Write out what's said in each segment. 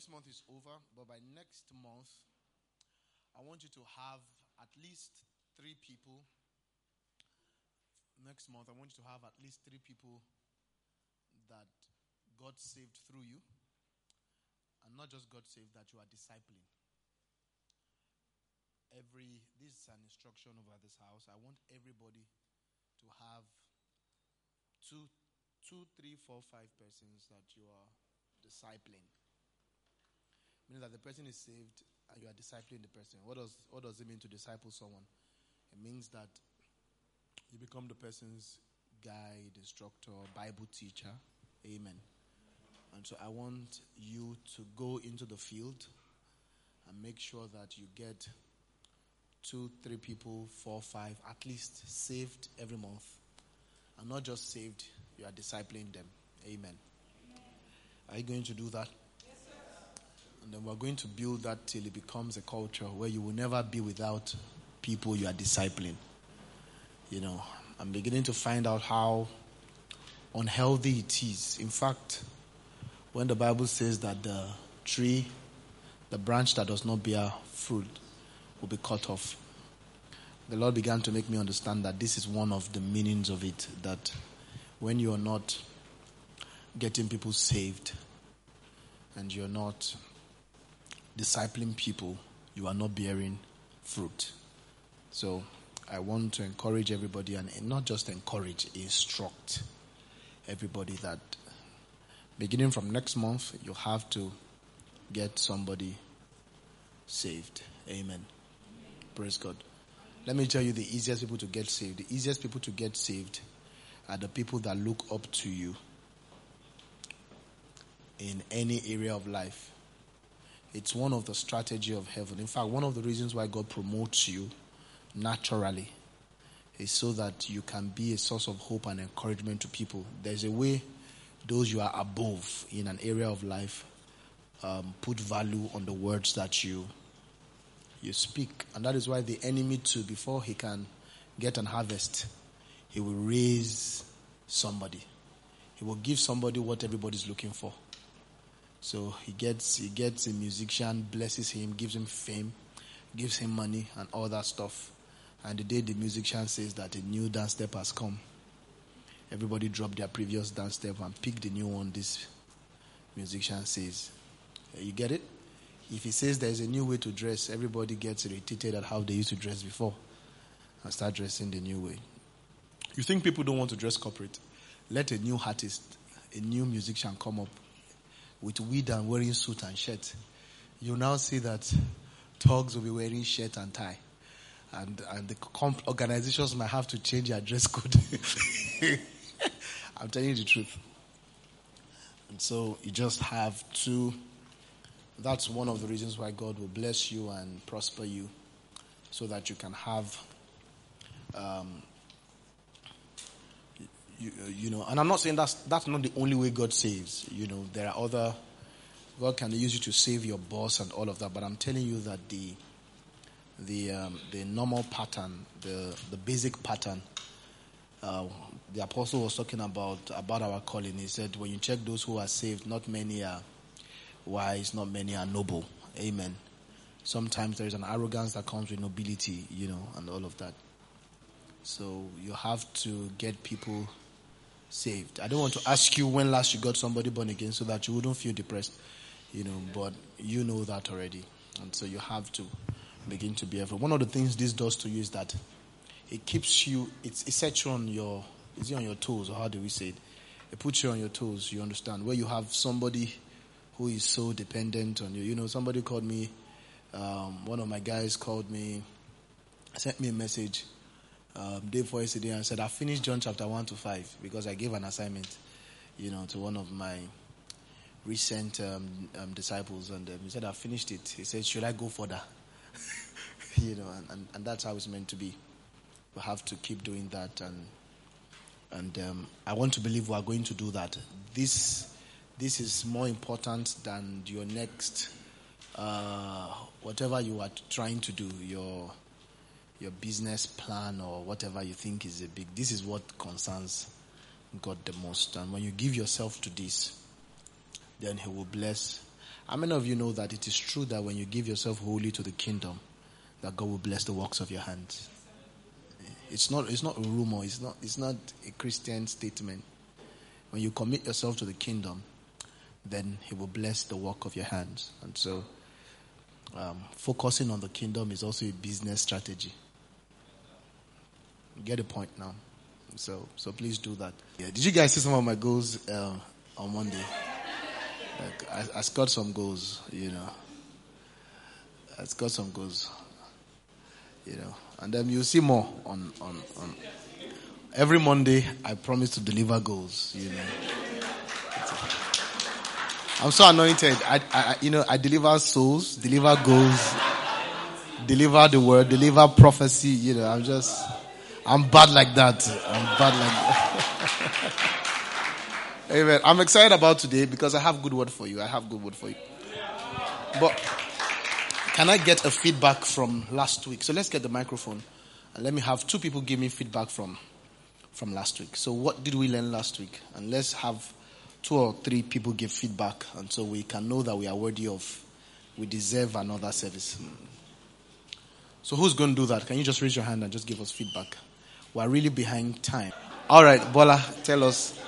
this month is over, but by next month, I want you to have at least three people. Next month, I want you to have at least three people that God saved through you. And not just God saved, that you are discipling. Every, this is an instruction over this house. I want everybody to have two, two, three, four, five persons that you are discipling. Meaning that the person is saved and you are discipling the person. What does what does it mean to disciple someone? It means that you become the person's guide, instructor, Bible teacher. Amen. And so I want you to go into the field and make sure that you get two, three people, four, five, at least saved every month. And not just saved, you are discipling them. Amen. Are you going to do that? And then we're going to build that till it becomes a culture where you will never be without people you are discipling. You know, I'm beginning to find out how unhealthy it is. In fact, when the Bible says that the tree, the branch that does not bear fruit, will be cut off, the Lord began to make me understand that this is one of the meanings of it. That when you are not getting people saved and you're not discipling people, you are not bearing fruit. So I want to encourage everybody and not just encourage, instruct everybody that beginning from next month, you have to get somebody saved. Amen. Praise God. Let me tell you the easiest people to get saved. The easiest people to get saved are the people that look up to you in any area of life. It's one of the strategy of heaven. In fact, one of the reasons why God promotes you naturally is so that you can be a source of hope and encouragement to people. There's a way those you are above in an area of life um, put value on the words that you you speak, and that is why the enemy too, before he can get an harvest, he will raise somebody. He will give somebody what everybody's looking for. So he gets he gets a musician, blesses him, gives him fame, gives him money and all that stuff. And the day the musician says that a new dance step has come, everybody drop their previous dance step and pick the new one this musician says. You get it? If he says there's a new way to dress, everybody gets irritated at how they used to dress before and start dressing the new way. You think people don't want to dress corporate? Let a new artist, a new musician come up with weed and wearing suit and shirt. You now see that thugs will be wearing shirt and tie. And, and the comp- organizations might have to change their dress code. I'm telling you the truth. And so you just have to, that's one of the reasons why God will bless you and prosper you so that you can have, um, you, you know, and I'm not saying that's, that's not the only way God saves. You know, there are other, God can use you to save your boss and all of that, but I'm telling you that the, the, um, the normal pattern, the, the basic pattern, uh, the apostle was talking about, about our calling. He said, when you check those who are saved, not many are wise, not many are noble. Amen. Sometimes there is an arrogance that comes with nobility, you know, and all of that. So you have to get people saved. I don't want to ask you when last you got somebody born again so that you wouldn't feel depressed, you know, but you know that already. And so you have to begin to be able. One of the things this does to you is that it keeps you, it's, it sets you on your, is it on your toes or how do we say it? It puts you on your toes, you understand, where you have somebody who is so dependent on you. You know, somebody called me, um, one of my guys called me, sent me a message um, day before yesterday and said, I finished John chapter 1 to 5 because I gave an assignment, you know, to one of my recent um, um, disciples and um, he said, I finished it. He said, should I go further? you know, and, and, and, that's how it's meant to be. We have to keep doing that and and um, I want to believe we are going to do that. This this is more important than your next uh, whatever you are trying to do. Your your business plan or whatever you think is a big. This is what concerns God the most. And when you give yourself to this, then He will bless. How many of you know that it is true that when you give yourself wholly to the kingdom, that God will bless the works of your hands? It's not, it's not a rumor. It's not, it's not a Christian statement. When you commit yourself to the kingdom, then He will bless the work of your hands. And so, um, focusing on the kingdom is also a business strategy. You get the point now. So, so please do that. Yeah. Did you guys see some of my goals uh, on Monday? Like, I, I scored some goals, you know. I scored some goals, you know. And then you'll see more on, on, on. Every Monday, I promise to deliver goals, you know. I'm so anointed. I, I, you know, I deliver souls, deliver goals, deliver the word, deliver prophecy. You know, I'm just, I'm bad like that. I'm bad like that. Amen. I'm excited about today because I have good word for you. I have good word for you. But can I get a feedback from last week? So let's get the microphone and let me have two people give me feedback from from last week. So what did we learn last week? And let's have two or three people give feedback, and so we can know that we are worthy of, we deserve another service. Hmm. So who's going to do that? Can you just raise your hand and just give us feedback? We're really behind time. All right, Bola, tell us.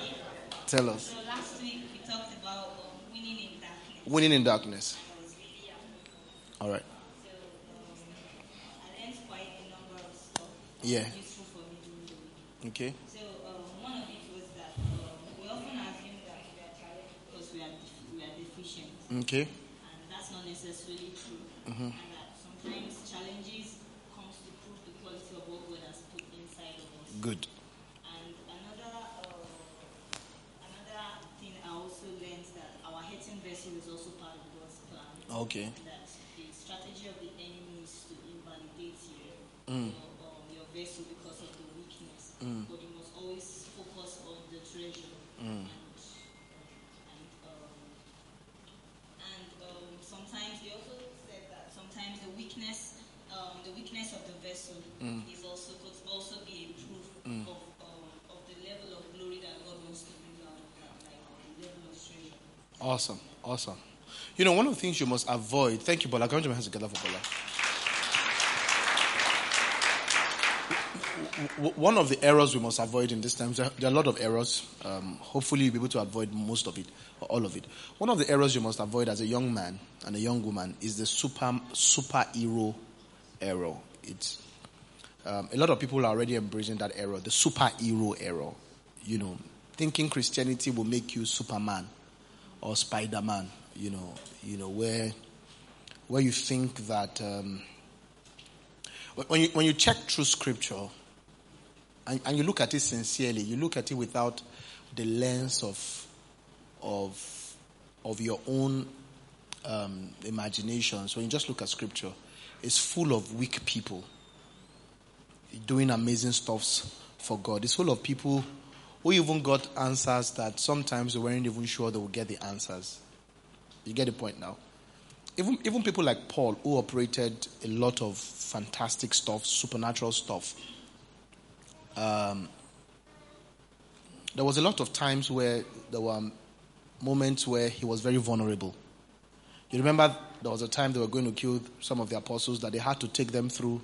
Tell us. So last week we talked about winning in darkness. Winning in darkness. I was really young. All right. So um, I learned quite a number of stuff. Yeah. Useful for me during. Okay. So um, one of it was that um, we often assume that we are challenged because we are we are deficient, Okay. and that's not necessarily true. Mhm. And that sometimes challenges comes to prove the quality of what God has put inside of us. Good. And another uh, another thing I also learned that our hating vessel is also part of God's plan. Okay. That the strategy of the enemy is to invalidate you, Mm. your, um, your vessel because of the weakness. Mm. But you must always focus on the treasure. Mm. Um, and um, sometimes they also said that sometimes the weakness um, the weakness of the vessel Mm. is also Awesome. Awesome. You know, one of the things you must avoid. Thank you, Bola. You put your hands together for Bola? One of the errors we must avoid in this time, there there are a lot of errors. Um, hopefully, you'll be able to avoid most of it or all of it. One of the errors you must avoid as a young man and a young woman is the super superhero error. It's um, a lot of people are already embracing that error, the superhero error. You know, thinking Christianity will make you Superman or Spider-Man. You know, you know where where you think that um, when- you when you check through Scripture and, and you look at it sincerely, you look at it without the lens of of of your own um, imaginations. When you just look at Scripture, it's full of weak people doing amazing stuffs for God. It's full of people who even got answers that sometimes we weren't even sure they would get the answers. You get the point now. Even even people like Paul, who operated a lot of fantastic stuff, supernatural stuff. Um, there was a lot of times where there were moments where he was very vulnerable. You remember there was a time they were going to kill some of the apostles that they had to take them through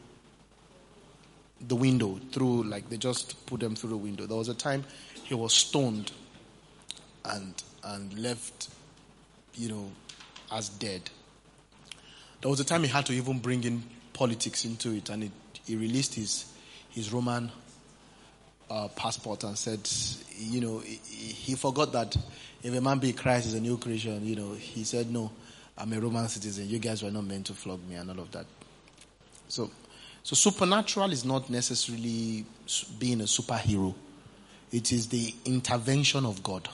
the window, through like they just put them through the window. There was a time he was stoned and and left, you know, as dead. There was a time he had to even bring in politics into it, and it, he released his his Roman uh, passport and said, you know, he, he forgot that if a man be Christ is a new creation. You know, he said, no, I'm a Roman citizen. You guys were not meant to flog me and all of that. So, so supernatural is not necessarily being a superhero. It is the intervention of God.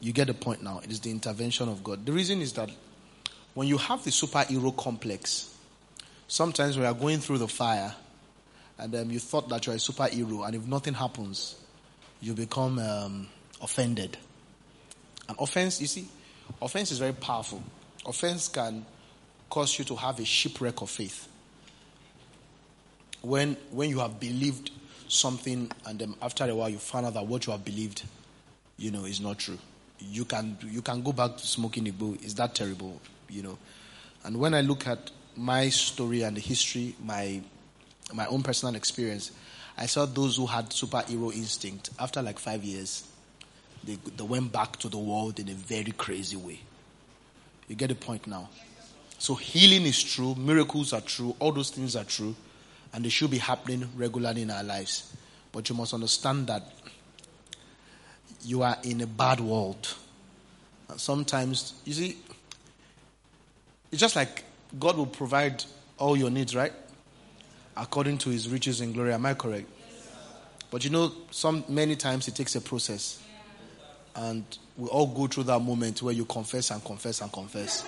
You get the point now. It is the intervention of God. The reason is that when you have the superhero complex, sometimes we are going through the fire and um, you thought that you're a superhero, and if nothing happens, you become um, offended. And offense, you see, offense is very powerful. Offense can cause you to have a shipwreck of faith. when when you have believed something and then after a while you find out that what you have believed, you know, is not true. You can you can go back to smoking igbo. Is that terrible? You know. And when I look at my story and the history, my my own personal experience, I saw those who had superhero instinct after like five years, they, they went back to the world in a very crazy way. You get the point now? So healing is true, miracles are true, all those things are true, and they should be happening regularly in our lives. But you must understand that you are in a bad world. And sometimes, you see, it's just like God will provide all your needs, right? According to his riches and glory. Am I correct? But you know, some many times it takes a process. And we all go through that moment where you confess and confess and confess.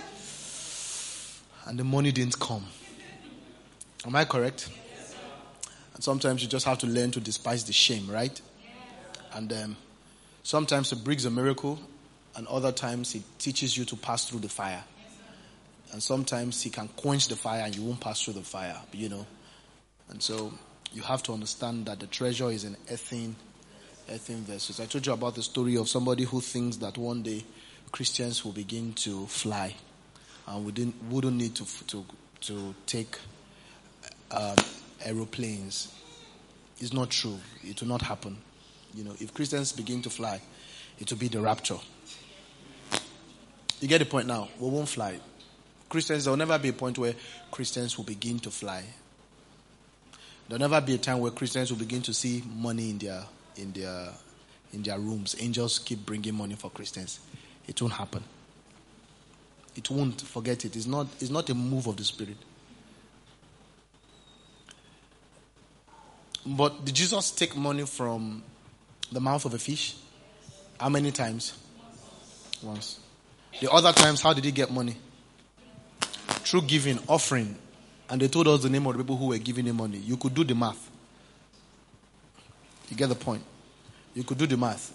And the money didn't come. Am I correct? And sometimes you just have to learn to despise the shame, right? And um, sometimes it brings a miracle, and other times it teaches you to pass through the fire. And sometimes he can quench the fire and you won't pass through the fire, you know. And so you have to understand that the treasure is in earthen, earthen vessels. I told you about the story of somebody who thinks that one day Christians will begin to fly, and we didn't, wouldn't need to to to take um, aeroplanes. It's not true. It will not happen. You know, if Christians begin to fly, it will be the rapture. You get the point now. We won't fly. Christians, there will never be a point where Christians will begin to fly. There'll never be a time where Christians will begin to see money in their in their in their rooms. Angels keep bringing money for Christians. It won't happen. It won't. Forget it. It's not. It's not a move of the Spirit. But did Jesus take money from the mouth of a fish? How many times? Once. The other times, how did he get money? Through giving, offering, and they told us the name of the people who were giving him money. You could do the math. You get the point. You could do the math.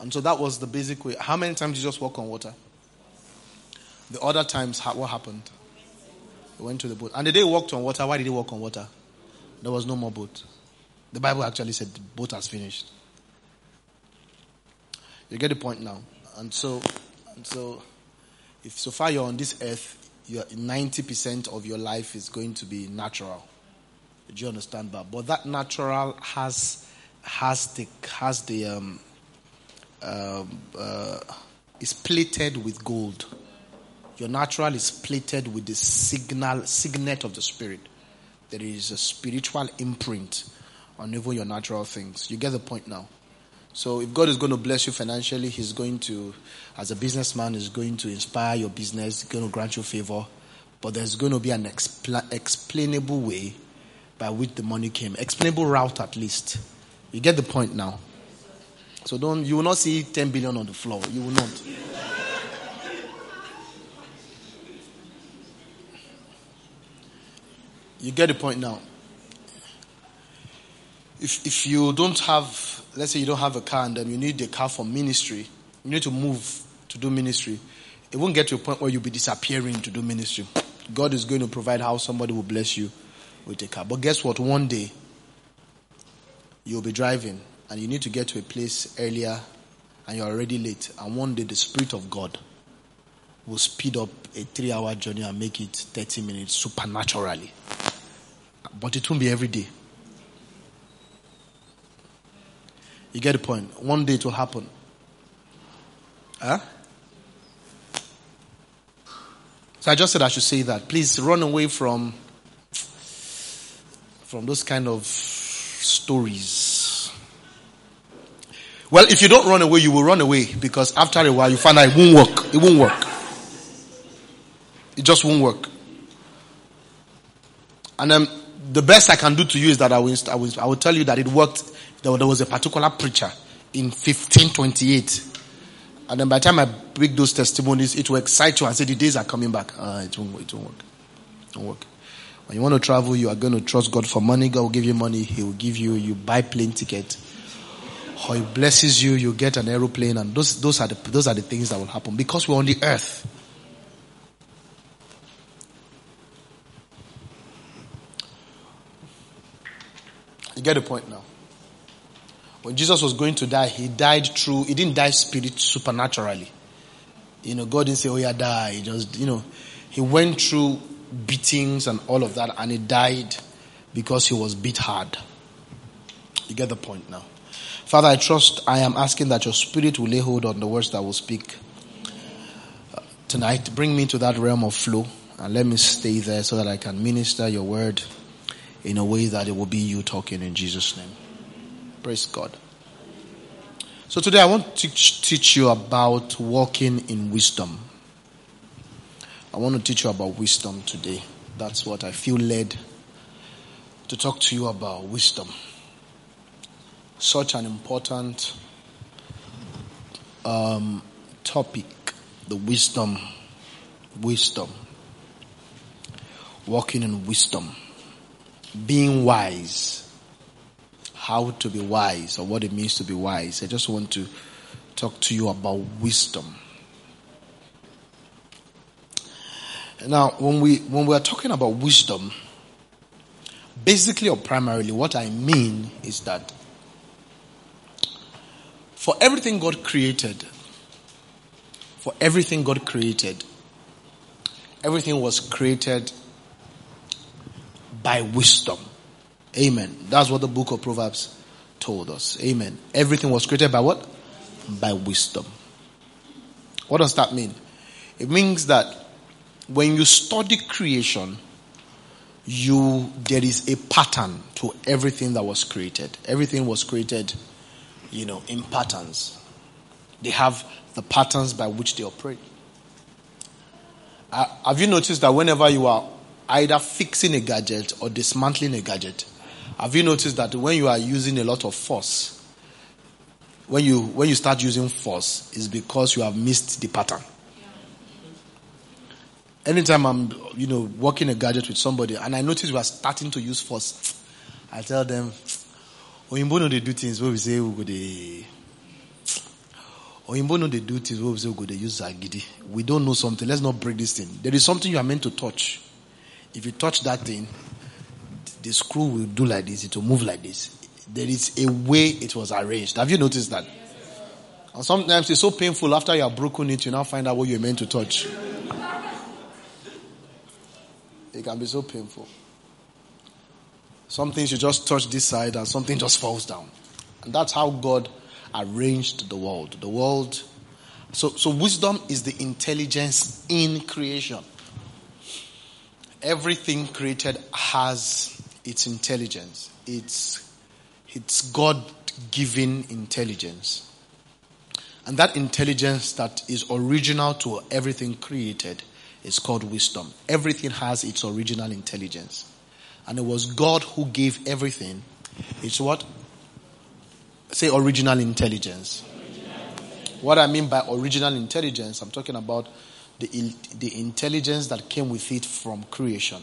And so that was the basic way. How many times did just walk on water? The other times, what happened? He went to the boat. And the day he walked on water, why did he walk on water? There was no more boat. The Bible actually said the boat has finished. You get the point now. And so, and so, if so far you're on this earth, your 90% of your life is going to be natural. Do you understand that? But that natural has has the has the um, um, uh, is plated with gold. Your natural is plated with the signal signet of the spirit. There is a spiritual imprint on even your natural things. You get the point now. So if God is going to bless you financially, He's going to, as a businessman, is going to inspire your business, going to grant you favor. But there's going to be an expla- explainable way by which the money came. Explainable route at least. You get the point now. So don't you will not see 10 billion on the floor. You will not. You get the point now. If if you don't have let's say you don't have a car and then you need a car for ministry, you need to move to do ministry, it won't get to a point where you'll be disappearing to do ministry. God is going to provide how somebody will bless you with a car. But guess what? One day, you'll be driving and you need to get to a place earlier and you're already late. And one day, the Spirit of God will speed up a three hour journey and make it 30 minutes supernaturally. But it won't be every day. You get the point? One day it will happen. Huh? So I just said I should say that. Please run away from from those kind of stories. Well, if you don't run away, you will run away because after a while you find out it won't work. It won't work. It just won't work. And then the best I can do to you is that I will, I will, I will tell you that it worked there, there was a particular preacher in 1528. And then by the time I break those testimonies, it will excite you and say the days are coming back. Uh, it, won't, it won't work. It won't work. When you want to travel, you are going to trust God for money. God will give you money. He will give you, you buy plane ticket. Or He blesses you, you get an aeroplane. And those, those, are the, those are the things that will happen because we're on the earth. You get the point now? When Jesus was going to die, he died through, he didn't die spirit supernaturally. You know, God didn't say, oh yeah, die. He just, you know, he went through beatings and all of that and he died because he was beat hard. You get the point now. Father, I trust, I am asking that your spirit will lay hold on the words that will speak uh, tonight. Bring me to that realm of flow and let me stay there so that I can minister your word in a way that it will be you talking in Jesus' name. Praise God. So today I want to teach you about walking in wisdom. I want to teach you about wisdom today. That's what I feel led to talk to you about wisdom. Such an important um, topic, the wisdom, wisdom, walking in wisdom, being wise, how to be wise or what it means to be wise. I just want to talk to you about wisdom. Now, when we when we are talking about wisdom, basically or primarily, what I mean is that for everything God created, for everything God created, everything was created by wisdom. Amen. That's what the book of Proverbs told us. Amen. Everything was created by what? By wisdom. What does that mean? It means that when you study creation, you there is a pattern to everything that was created. Everything was created, you know, in patterns. They have the patterns by which they operate. Uh, have you noticed that whenever you are either fixing a gadget or dismantling a gadget, have you noticed that when you are using a lot of force, when you when you start using force, is because you have missed the pattern anytime I'm, you know, working a gadget with somebody and I notice we are starting to use force, I tell them, Oyinbo no they do things where we say we go they, Oyinbo no they do things where we say we go they use Zagidi. We don't know something. Let's not break this thing. There is something you are meant to touch. If you touch that thing, the screw will do like this. It will move like this. There is a way it was arranged. Have you noticed that? And sometimes it's so painful after you have broken it, you now find out what you're meant to touch. It can be so painful. Some things you just touch this side and something just falls down. And that's how God arranged the world. The world. So, so wisdom is the intelligence in creation. Everything created has its intelligence. It's, it's God given intelligence. And that intelligence that is original to everything created is called wisdom. Everything has its original intelligence. And it was God who gave everything. It's what? Say original intelligence. What I mean by original intelligence, I'm talking about the, the intelligence that came with it from creation.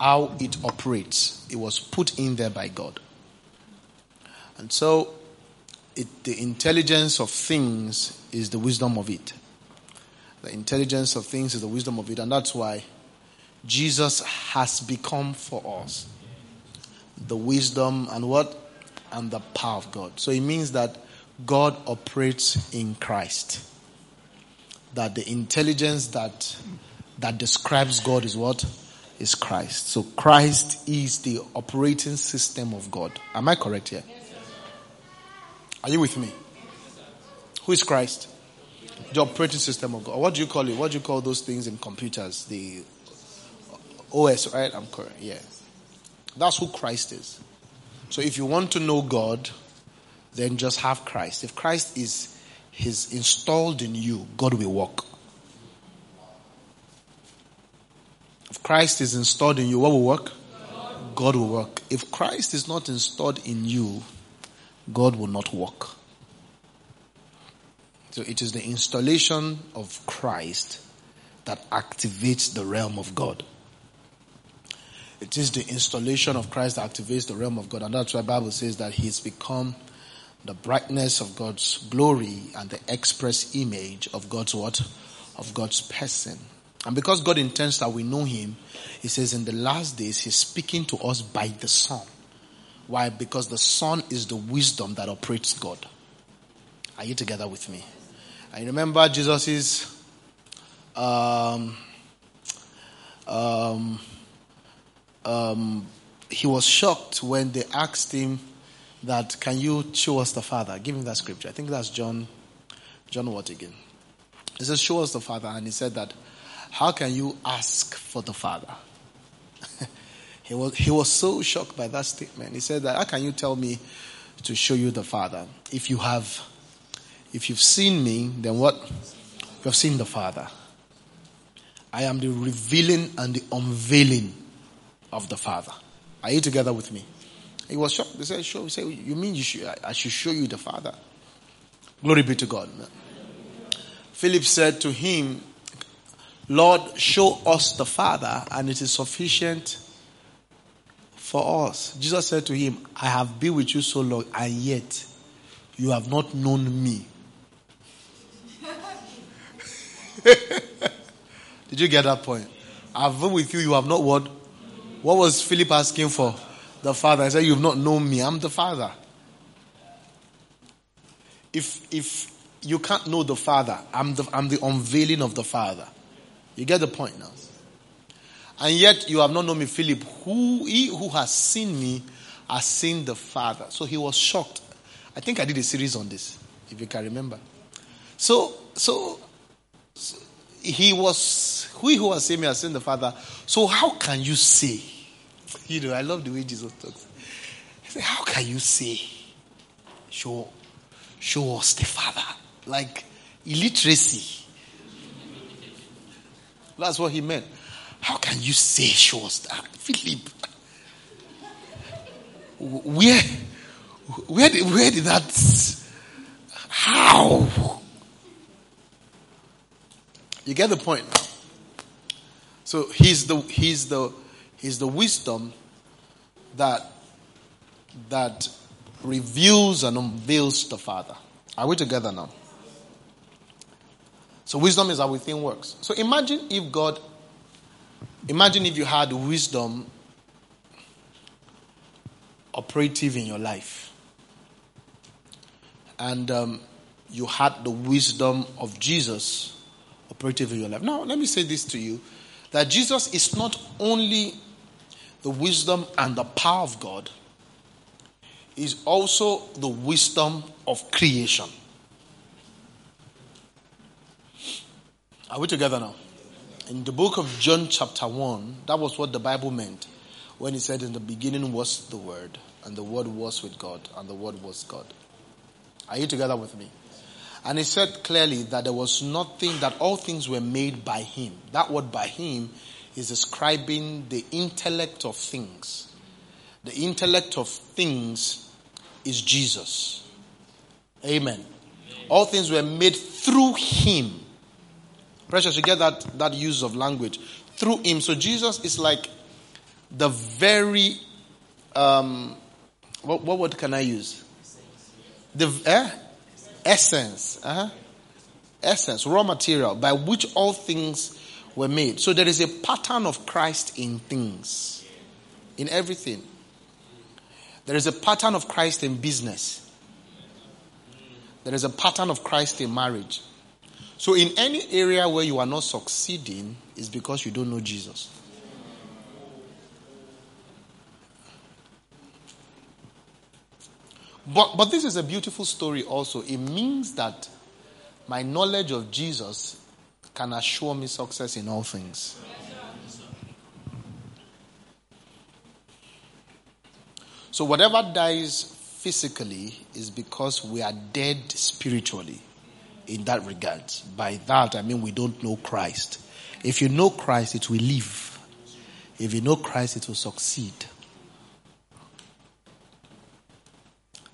How it operates. It was put in there by God. And so, it, the intelligence of things is the wisdom of it. The intelligence of things is the wisdom of it. And that's why Jesus has become for us the wisdom and what? And the power of God. So it means that God operates in Christ. That the intelligence that that describes God is what? Is Christ. So Christ is the operating system of God. Am I correct here? Are you with me? Who is Christ? The operating system of God. What do you call it? What do you call those things in computers? The OS, right? I'm correct. Yeah. That's who Christ is. So if you want to know God, then just have Christ. If Christ is is installed in you, God will work. If Christ is installed in you, what will work? God will work. If Christ is not installed in you, God will not work. So it is the installation of Christ that activates the realm of God. It is the installation of Christ that activates the realm of God. And that's why Bible says that he's become the brightness of God's glory and the express image of God's what? Of God's person. And because God intends that we know him, he says in the last days he's speaking to us by the Son. Why? Because the Son is the wisdom that operates God. Are you together with me? I remember Jesus' um, um, um, he was shocked when they asked him that, "Can you show us the Father?" Give him that scripture. I think that's John. John what again? He says, "Show us the Father," and he said that, "How can you ask for the Father?" he was he was so shocked by that statement. He said that, "How can you tell me to show you the Father if you have, if you've seen me, then what? You have seen the Father." I am the revealing and the unveiling of the Father. Are you together with me? He was shocked. They said, "Show." He said, "You mean you should, I should show you the Father?" Glory be to God. Philip said to him, "Lord, show us the Father, and it is sufficient for us." Jesus said to him, "I have been with you so long, and yet you have not known me." Did you get that point? I've been with you, you have not what? What was Philip asking for? The Father. I said, You've not known me. I'm the Father. If if you can't know the Father, I'm the I'm the unveiling of the Father. You get the point now. And yet you have not known me, Philip. Who he who has seen me has seen the Father. So he was shocked. I think I did a series on this, if you can remember. So so, he was, he who has seen me has seen the Father. So how can you say? You know, I love the way Jesus talks. He said, How can you say, show, show us the Father? Like illiteracy. That's what he meant. How can you say, show us that? Philip, where, where did, where did that, how? You get the point now. So he's the he's the he's the wisdom that that reveals and unveils the Father. Are we together now? So wisdom is how we think works. So imagine if God imagine if you had wisdom operative in your life. And um, you had the wisdom of Jesus operative in your life. Now, let me say this to you that Jesus is not only the wisdom and the power of God, is also the wisdom of creation. Are we together now? In the book of John, chapter 1, that was what the Bible meant when he said, In the beginning was the Word, and the Word was with God, and the Word was God. Are you together with me? And he said clearly that there was nothing, that all things were made by him. That word by him is describing the intellect of things. The intellect of things is Jesus. Amen. All things were made through him. Precious, you get that, that use of language. Through him. So Jesus is like the very, um, what, what word can I use? The, eh? essence, uh-huh. essence, raw material by which all things were made. So there is a pattern of Christ in things, in everything. There is a pattern of Christ in business. There is a pattern of Christ in marriage. So in any area where you are not succeeding is because you don't know Jesus. But, but this is a beautiful story also. It means that my knowledge of Jesus can assure me success in all things. So, whatever dies physically is because we are dead spiritually in that regard. By that, I mean we don't know Christ. If you know Christ, it will live. If you know Christ, it will succeed.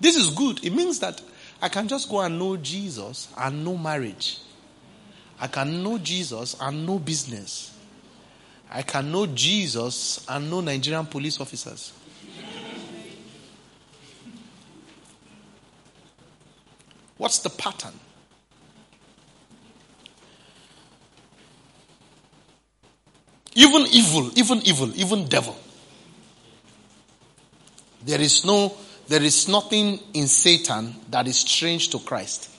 This is good. It means that I can just go and know Jesus and know marriage. I can know Jesus and know business. I can know Jesus and know Nigerian police officers. What's the pattern? Even evil, even evil, even devil. There is no, there is nothing in Satan that is strange to Christ.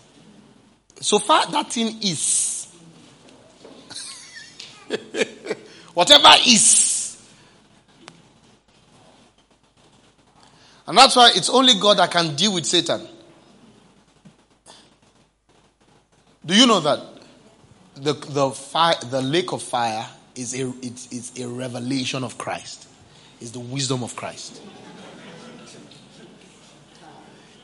So far, that thing is. Whatever is. And that's why it's only God that can deal with Satan. Do you know that the, the, fire, the lake of fire is a, it's, a revelation of Christ? It's the wisdom of Christ.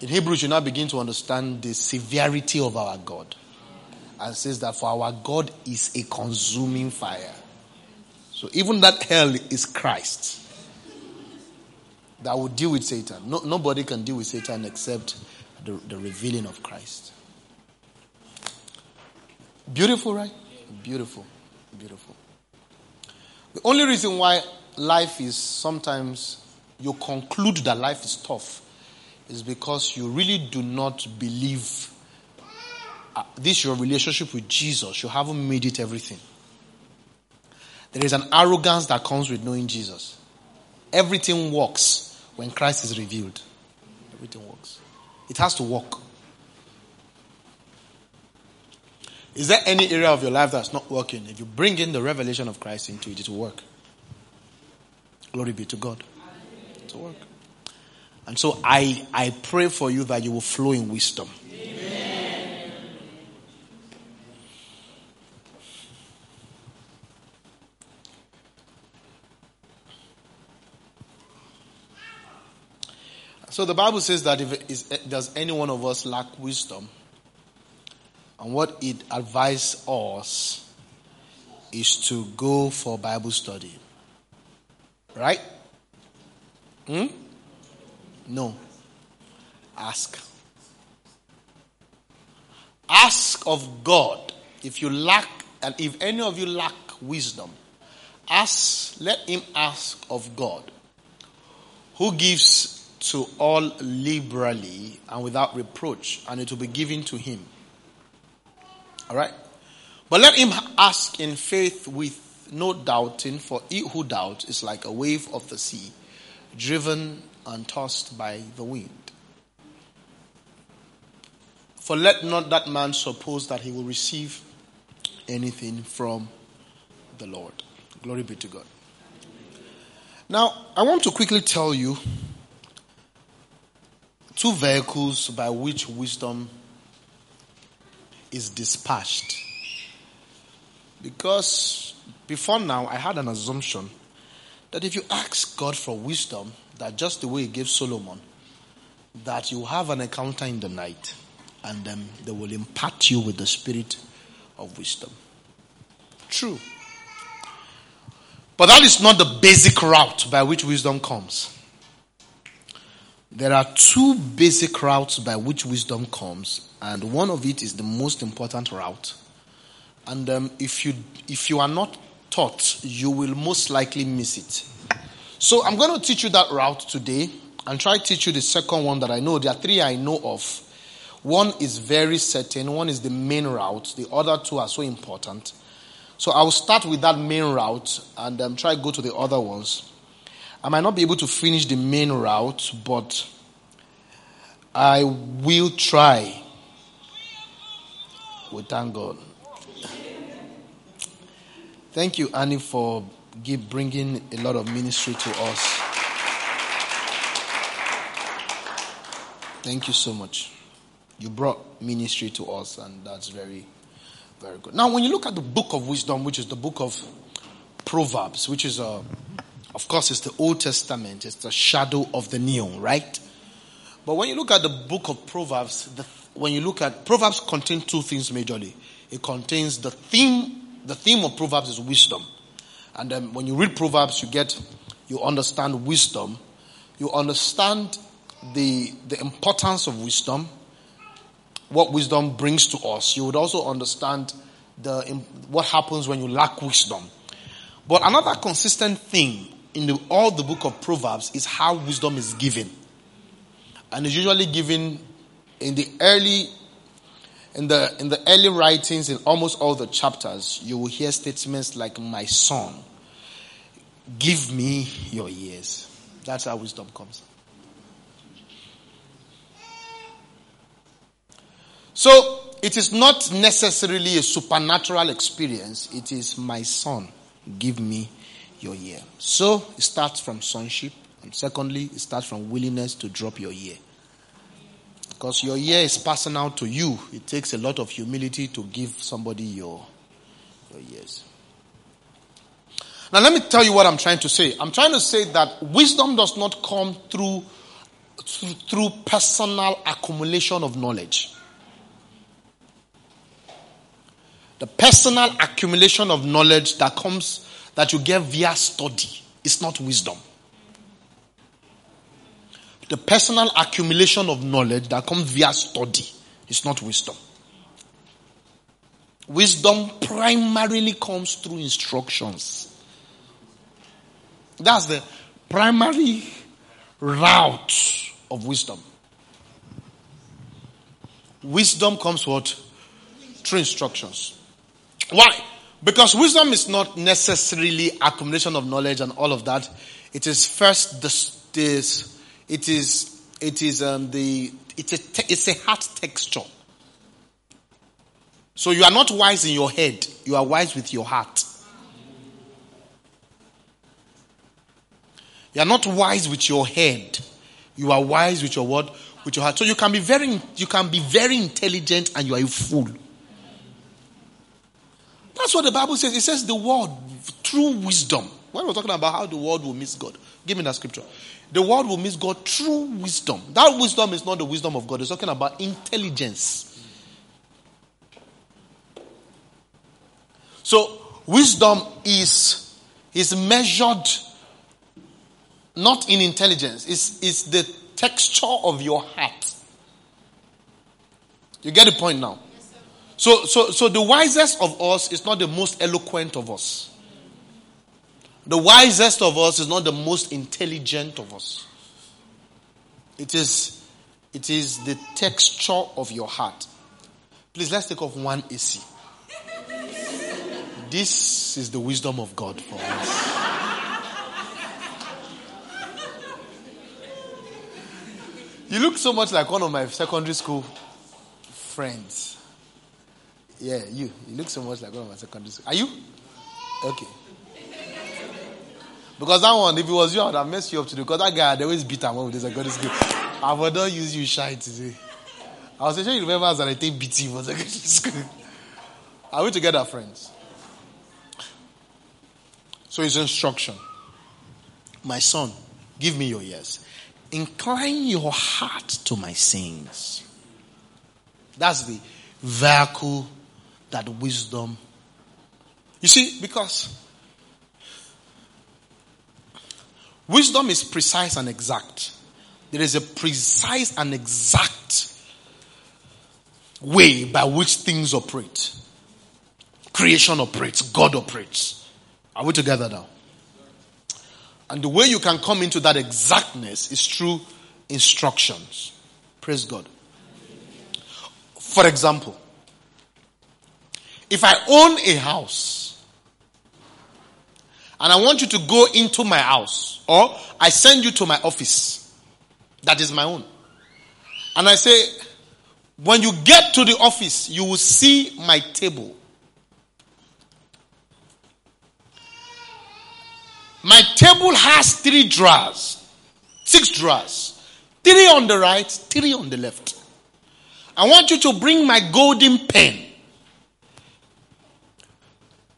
In Hebrews, you now begin to understand the severity of our God. And says that for our God is a consuming fire. So even that hell is Christ that will deal with Satan. No, nobody can deal with Satan except the, the revealing of Christ. Beautiful, right? Beautiful. Beautiful. The only reason why life is sometimes you conclude that life is tough is because you really do not believe Uh, this your relationship with Jesus. You haven't made it everything. There is an arrogance that comes with knowing Jesus. Everything works when Christ is revealed. Everything works. It has to work. Is there any area of your life that's not working? If you bring in the revelation of Christ into it, it will work. Glory be to God. It will work. And so I, I pray for you that you will flow in wisdom. So the Bible says that if is, does any one of us lack wisdom, and what it advises us is to go for Bible study. Right? Hmm? No. Ask. Ask of God. If you lack, and if any of you lack wisdom, ask, let him ask of God, who gives to all liberally and without reproach, and it will be given to him. All right? But let him ask in faith with no doubting, for he who doubts is like a wave of the sea, driven and tossed by the wind. For let not that man suppose that he will receive anything from the Lord. Glory be to God. Now, I want to quickly tell you two vehicles by which wisdom is dispatched. Because before now, I had an assumption that if you ask God for wisdom, that just the way He gave Solomon, that you have an encounter in the night and then they will impart you with the spirit of wisdom. True. But that is not the basic route by which wisdom comes. There are two basic routes by which wisdom comes, and one of it is the most important route. And um, if you if you are not taught, you will most likely miss it. So I'm going to teach you that route today, and try to teach you the second one that I know. There are three I know of. One is very certain. One is the main route. The other two are so important. So I will start with that main route and um, try to go to the other ones. I might not be able to finish the main route, but I will try. We thank God. Thank you, Annie, for give, bringing a lot of ministry to us. Thank you so much. You brought ministry to us, and that's very, very good. Now, when you look at the book of wisdom, which is the book of Proverbs, which is a of course, it's the Old Testament, it's the shadow of the new, right? But when you look at the book of Proverbs, the, when you look at Proverbs contains two things majorly. It contains the theme, the theme of Proverbs is wisdom. And then when you read Proverbs, you get, you understand wisdom. You understand the, the importance of wisdom, what wisdom brings to us. You would also understand the, what happens when you lack wisdom. But another consistent thing in the, all the book of Proverbs is how wisdom is given. And it's usually given in the early in the in the early writings in almost all the chapters, you will hear statements like my son, give me your ears. That's how wisdom comes. So it is not necessarily a supernatural experience, it is my son, give me your year. So it starts from sonship. And secondly, it starts from willingness to drop your year. Because your year is personal to you. It takes a lot of humility to give somebody your, your ears. Now let me tell you what I'm trying to say. I'm trying to say that wisdom does not come through, through personal accumulation of knowledge. The personal accumulation of knowledge that comes, that you get via study, is not wisdom. The personal accumulation of knowledge that comes via study is not wisdom. Wisdom primarily comes through instructions. That's the primary route of wisdom. Wisdom comes what? Through instructions. Why? Because wisdom is not necessarily accumulation of knowledge and all of that. It is first this, this it is it is um, the it's a te- it's a heart texture. So you are not wise in your head, you are wise with your heart. You are not wise with your head. You are wise with your word, with your heart. So you can be very you can be very intelligent and you are a fool. That's what the Bible says. It says the word true wisdom. When we're talking about how the world will miss God, give me that scripture. The world will miss God through wisdom. That wisdom is not the wisdom of God. It's talking about intelligence. So wisdom is is measured not in intelligence. It's, it's the texture of your heart. You get the point now? So, so, so the wisest of us is not the most eloquent of us. The wisest of us is not the most intelligent of us. It is, it is the texture of your heart. Please, let's take off one AC. This is the wisdom of God for us. You look so much like one of my secondary school friends. Yeah, you. You look so much like one of my secondary school. Are you? Okay. Because that one, if it was you, I would have messed you up today. Because that guy, they always beat him up with this secondary school. I would not use you shy today. I was sure you remember as I take BT for secondary school. Are we together, friends? So his instruction. My son, give me your ears. Incline your heart to my sayings. That's the vehicle that wisdom. You see, because wisdom is precise and exact. There is a precise and exact way by which things operate. Creation operates, God operates. Are we together now? And the way you can come into that exactness is through instructions. Praise God. For example, if I own a house and I want you to go into my house or I send you to my office that is my own and I say, when you get to the office, you will see my table My table has three drawers, six drawers, three on the right, three on the left. I want you to bring my golden pen.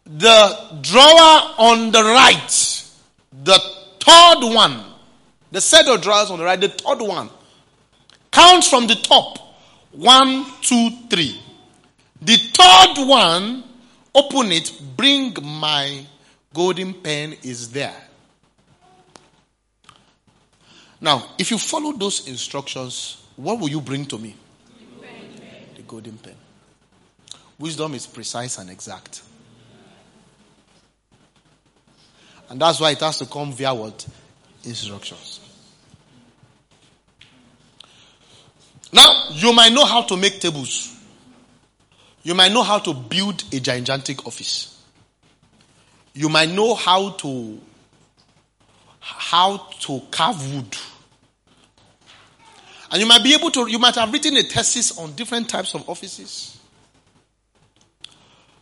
The drawer on the right, the third one, the set of drawers on the right, the third one. Count from the top. One, two, three. The third one, open it, bring my golden pen is there. Now, if you follow those instructions, what will you bring to me? The golden pen. Wisdom is precise and exact. And that's why it has to come via what? Instructions. Now, you might know how to make tables. You might know how to build a gigantic office you might know how to how to carve wood And you might be able to, you might have written a thesis on different types of offices.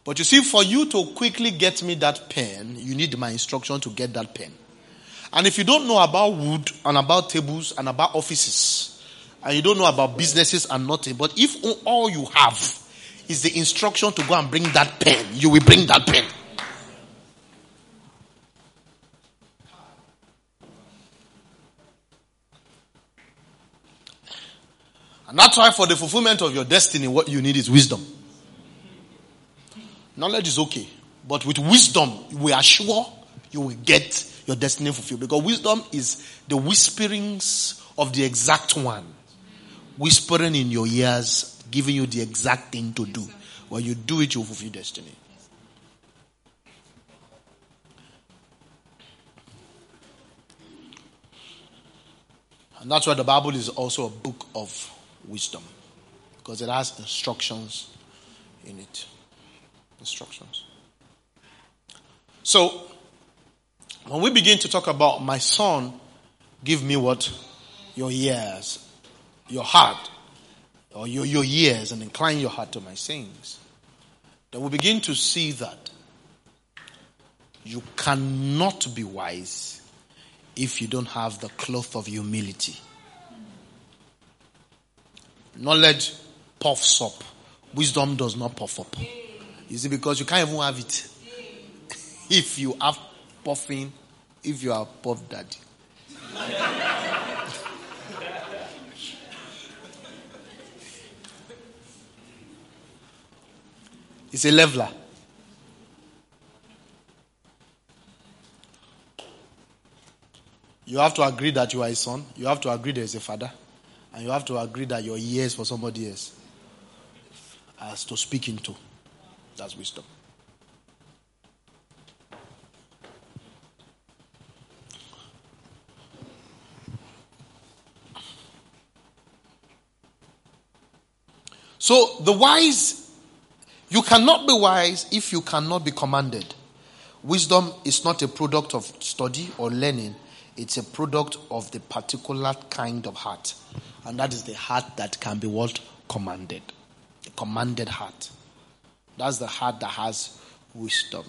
But you see, for you to quickly get me that pen, you need my instruction to get that pen. And if you don't know about wood and about tables and about offices, and you don't know about businesses and nothing, but if all you have is the instruction to go and bring that pen, you will bring that pen. And that's why for the fulfillment of your destiny, what you need is wisdom. Knowledge is okay. But with wisdom, we are sure you will get your destiny fulfilled. Because wisdom is the whisperings of the exact one. Whispering in your ears, giving you the exact thing to do. When you do it, you fulfill destiny. And that's why the Bible is also a book of wisdom. Because it has instructions in it. Instructions. So, when we begin to talk about my son, give me what? Your ears, your heart, or your, your ears, and incline your heart to my sayings. Then we begin to see that you cannot be wise if you don't have the cloth of humility. Knowledge puffs up. Wisdom does not puff up. You see, because you can't even have it. if you have puffing, if you are puff daddy. it's a leveler. You have to agree that you are a son. You have to agree there is a father. And you have to agree that your ears for somebody else as to speak into. That's wisdom. So the wise, you cannot be wise if you cannot be commanded. Wisdom is not a product of study or learning, it's a product of the particular kind of heart. And that is the heart that can be what? Commanded. A commanded heart. That's the heart that has wisdom.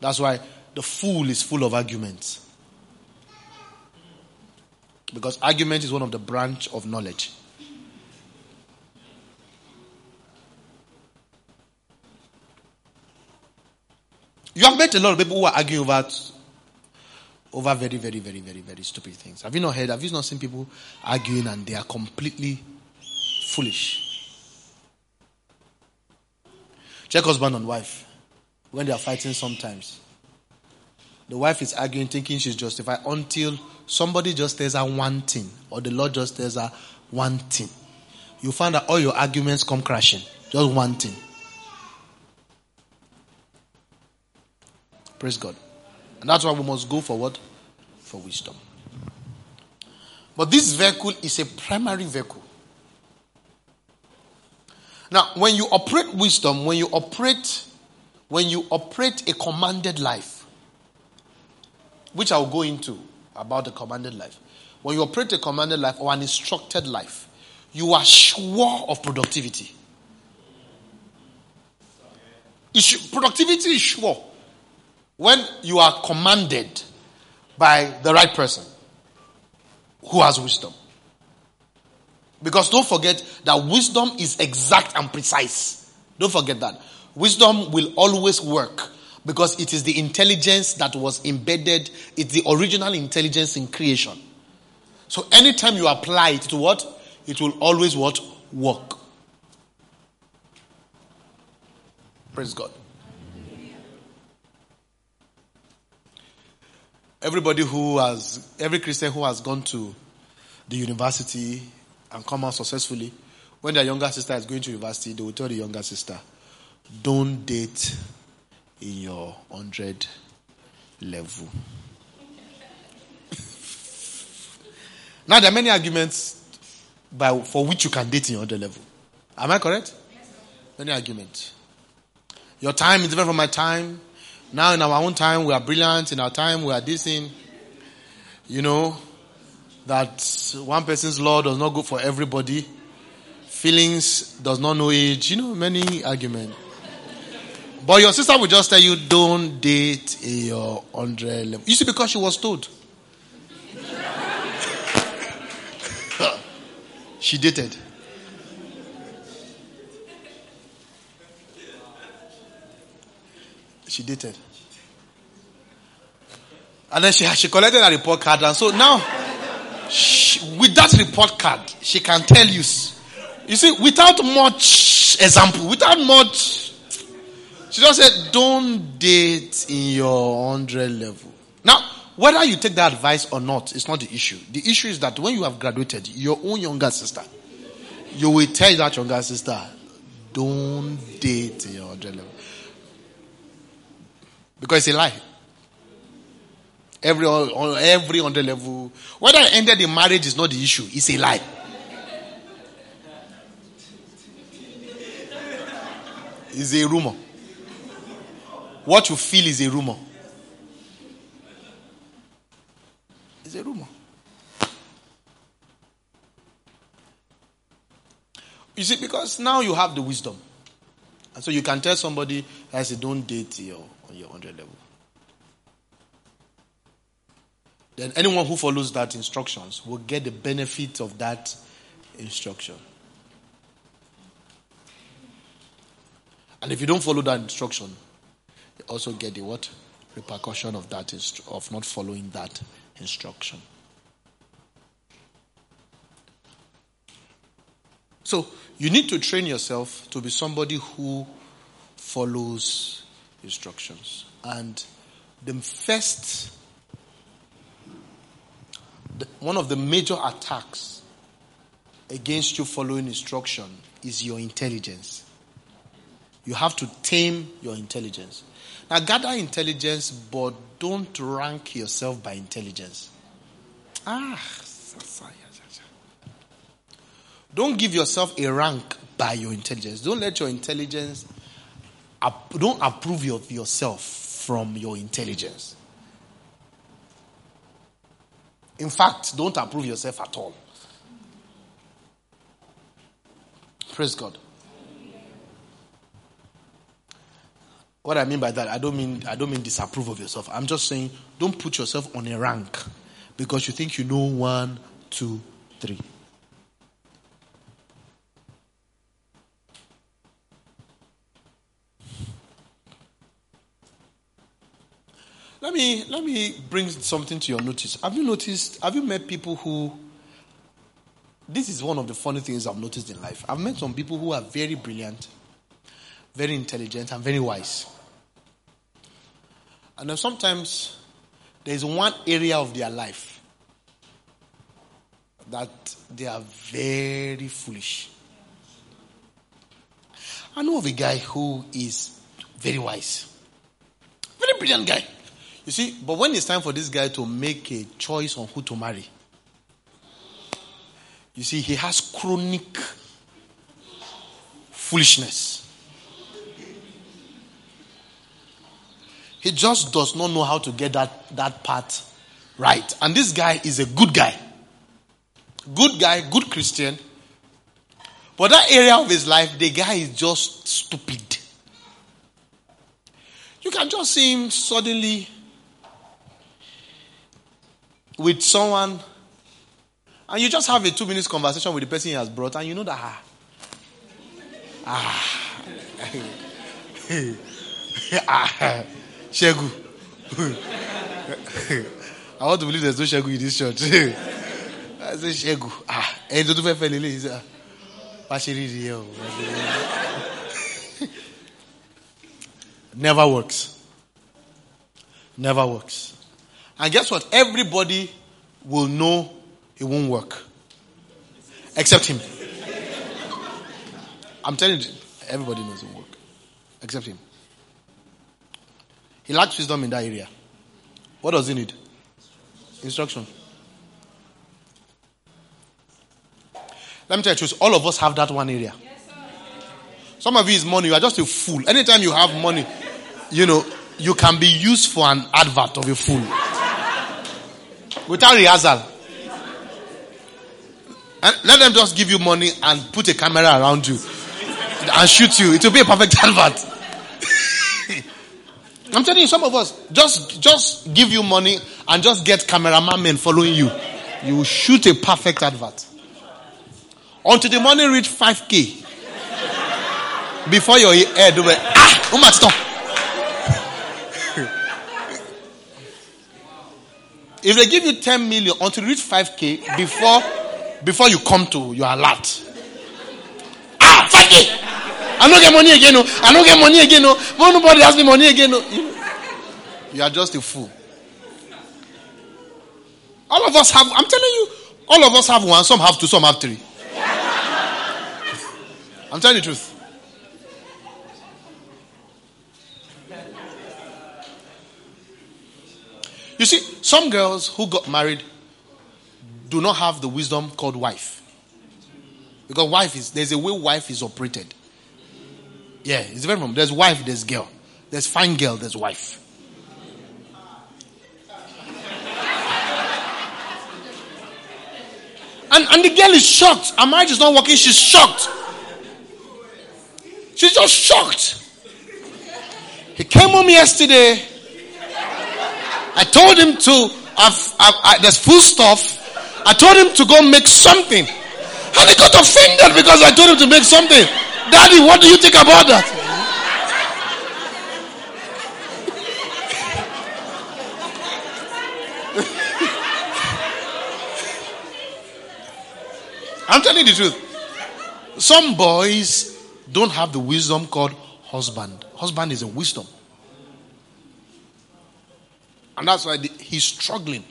That's why the fool is full of arguments. Because argument is one of the branch of knowledge. You have met a lot of people who are arguing about over very, very, very, very, very stupid things. Have you not heard? Have you not seen people arguing and they are completely foolish? Check husband and wife when they are fighting sometimes. The wife is arguing, thinking she's justified until somebody just tells her one thing, or the Lord just tells her one thing. You find that all your arguments come crashing. Just one thing. Praise God. And that's why we must go for what? For wisdom. But this vehicle is a primary vehicle. Now, when you operate wisdom, when you operate, when you operate a commanded life, which I'll go into about the commanded life. When you operate a commanded life or an instructed life, you are sure of productivity. productivity is sure when you are commanded by the right person who has wisdom. Because don't forget that wisdom is exact and precise. Don't forget that. Wisdom will always work because it is the intelligence that was embedded, it's the original intelligence in creation. So anytime you apply it to what? It will always what? Work. Praise God. Everybody who has, every Christian who has gone to the university and come out successfully, when their younger sister is going to university, they will tell the younger sister, don't date in your 100 level. now, there are many arguments by, for which you can date in your 100 level. Am I correct? Yes, many arguments. Your time is different from my time. Now, in our own time, we are brilliant. In our time, we are this in. You know, that one person's law does not go for everybody. Feelings does not know age. You know, many arguments. But your sister will just tell you, don't date a your 100 level. You see, because she was told. she dated. She dated. And then she, she collected a report card. And so now, she, with that report card, she can tell you. You see, without much example, without much, she just said, don't date in your 100 level. Now, whether you take that advice or not, it's not the issue. The issue is that when you have graduated, your own younger sister, you will tell that younger sister, don't date in your 100 level. Because it's a lie. Every on every the level, whether I ended the marriage is not the issue. It's a lie. It's a rumor. What you feel is a rumor. It's a rumor. You see, because now you have the wisdom. And so you can tell somebody, I say, don't date your, on your 100 level. Then anyone who follows that instructions will get the benefit of that instruction. And if you don't follow that instruction, you also get the what? Repercussion of that instru- of not following that instruction. So you need to train yourself to be somebody who follows instructions. And the first one of the major attacks against you following instruction is your intelligence. You have to tame your intelligence. Now, gather intelligence, but don't rank yourself by intelligence. Ah, don't give yourself a rank by your intelligence. Don't let your intelligence, don't approve of yourself from your intelligence. In fact, don't approve yourself at all. Praise God. What I mean by that, I don't mean I don't mean disapprove of yourself. I'm just saying don't put yourself on a rank because you think you know one, two, three. Me let me bring something to your notice. Have you noticed? Have you met people who? This is one of the funny things I've noticed in life. I've met some people who are very brilliant, very intelligent, and very wise. And then sometimes there's one area of their life that they are very foolish. I know of a guy who is very wise, very brilliant guy. You see, but when it's time for this guy to make a choice on who to marry, you see, he has chronic foolishness. He just does not know how to get that, that part right. And this guy is a good guy. Good guy, good Christian. But that area of his life, the guy is just stupid. You can just see him suddenly with someone and you just have a two minutes conversation with the person he has brought and you know that ah, ah, ah Shegu. I want to believe there's no Shegu in this church. I say Shegu. Ah, and don't. Wá ṣe rí rí Never works. Never works. And guess what? Everybody will know it won't work. Except him. I'm telling you, everybody knows it won't work. Except him. He lacks wisdom in that area. What does he need? Instruction. Let me tell you. All of us have that one area. Some of you is money. You are just a fool. Anytime you have money, you know, you can be used for an advert of a fool without rehearsal. And let them just give you money and put a camera around you and shoot you. It will be a perfect advert. I'm telling you, some of us just just give you money and just get cameraman men following you. You will shoot a perfect advert. Until the money reach 5k. Before your head will ah, oh stop. If they give you 10 million until you reach 5k before before you come to your alert. Ah, 5k. I don't get money again. No. I don't get money again. No. Nobody has me money again. No. You are just a fool. All of us have, I'm telling you, all of us have one, some have two, some have three. I'm telling you the truth. You see, some girls who got married do not have the wisdom called wife. Because wife is, there's a way wife is operated. Yeah, it's very important. There's wife, there's girl. There's fine girl, there's wife. And, and the girl is shocked. Her marriage is not working. She's shocked. She's just shocked. He came home yesterday. I told him to, I've, I've, I, there's food stuff. I told him to go make something. And he got offended because I told him to make something. Daddy, what do you think about that? I'm telling you the truth. Some boys don't have the wisdom called husband. Husband is a wisdom. And that's why he's struggling.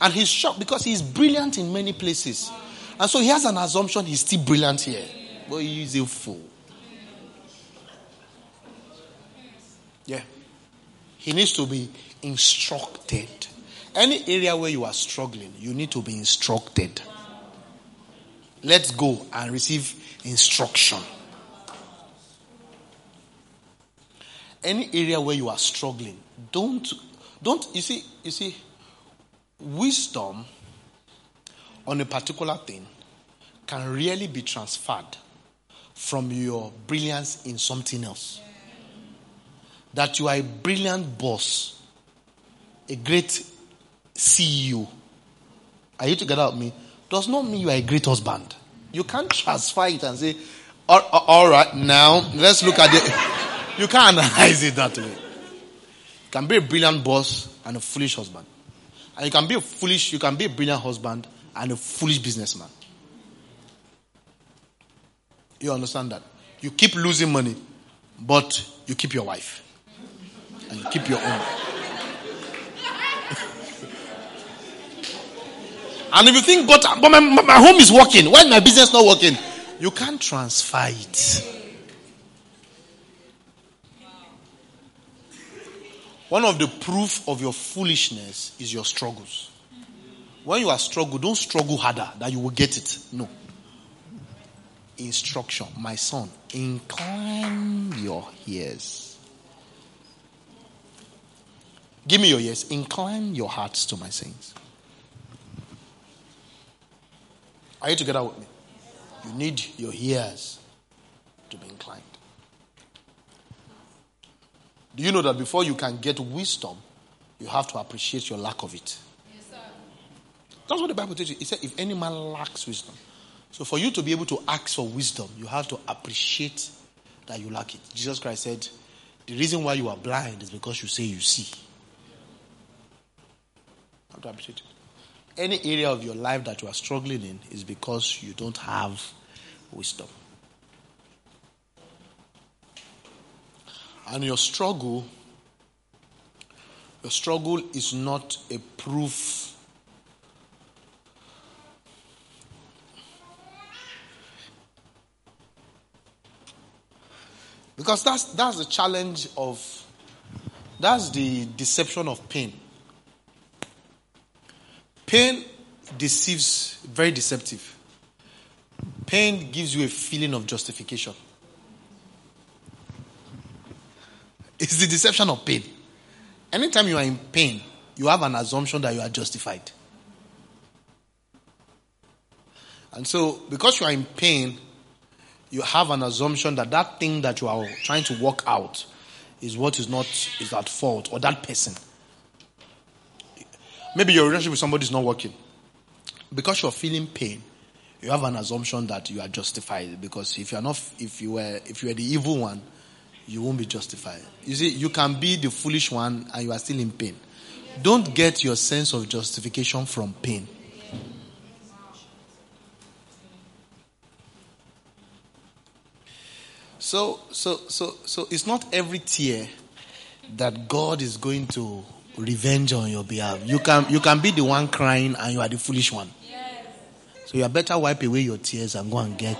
And he's shocked because he's brilliant in many places. And so he has an assumption he's still brilliant here. But he's a fool. Yeah. He needs to be instructed. Any area where you are struggling, you need to be instructed. Let's go and receive instruction. Any area where you are struggling, don't don't you see you see wisdom on a particular thing can really be transferred from your brilliance in something else. That you are a brilliant boss, a great CEO. Are you together with me? does not mean you are a great husband. You can't transfer it and say, all, all right, now let's look at it. You can't analyze it that way. Can be a brilliant boss and a foolish husband. And you can be a foolish, you can be a brilliant husband and a foolish businessman. You understand that? You keep losing money, but you keep your wife. And you keep your own. And if you think, but, but my, my home is working, why is my business not working? You can't transfer it. One of the proof of your foolishness is your struggles. When you are struggle, don't struggle harder that you will get it. No. Instruction, my son, incline your ears. Give me your ears. Incline your hearts to my sayings. Are you together with me? You need your ears to be inclined. Do you know that before you can get wisdom, you have to appreciate your lack of it? Yes, sir. That's what the Bible teaches. It said, if any man lacks wisdom. So for you to be able to ask for wisdom, you have to appreciate that you lack it. Jesus Christ said, the reason why you are blind is because you say you see. You have to appreciate it any area of your life that you are struggling in is because you don't have wisdom. And your struggle, your struggle is not a proof. Because that's that's the challenge of that's the deception of pain. Pain deceives, very deceptive. Pain gives you a feeling of justification. It's the deception of pain. Anytime you are in pain, you have an assumption that you are justified. And so, because you are in pain, you have an assumption that that thing that you are trying to work out is what is not is at fault or that person. Maybe your relationship with somebody is not working. Because you're feeling pain, you have an assumption that you are justified. Because if you are not, if you were, if you were the evil one, you won't be justified. You see, you can be the foolish one and you are still in pain. Don't get your sense of justification from pain. So, so, so, so it's not every tear that God is going to revenge on your behalf. You can, you can be the one crying and you are the foolish one. So you are better wipe away your tears and go and get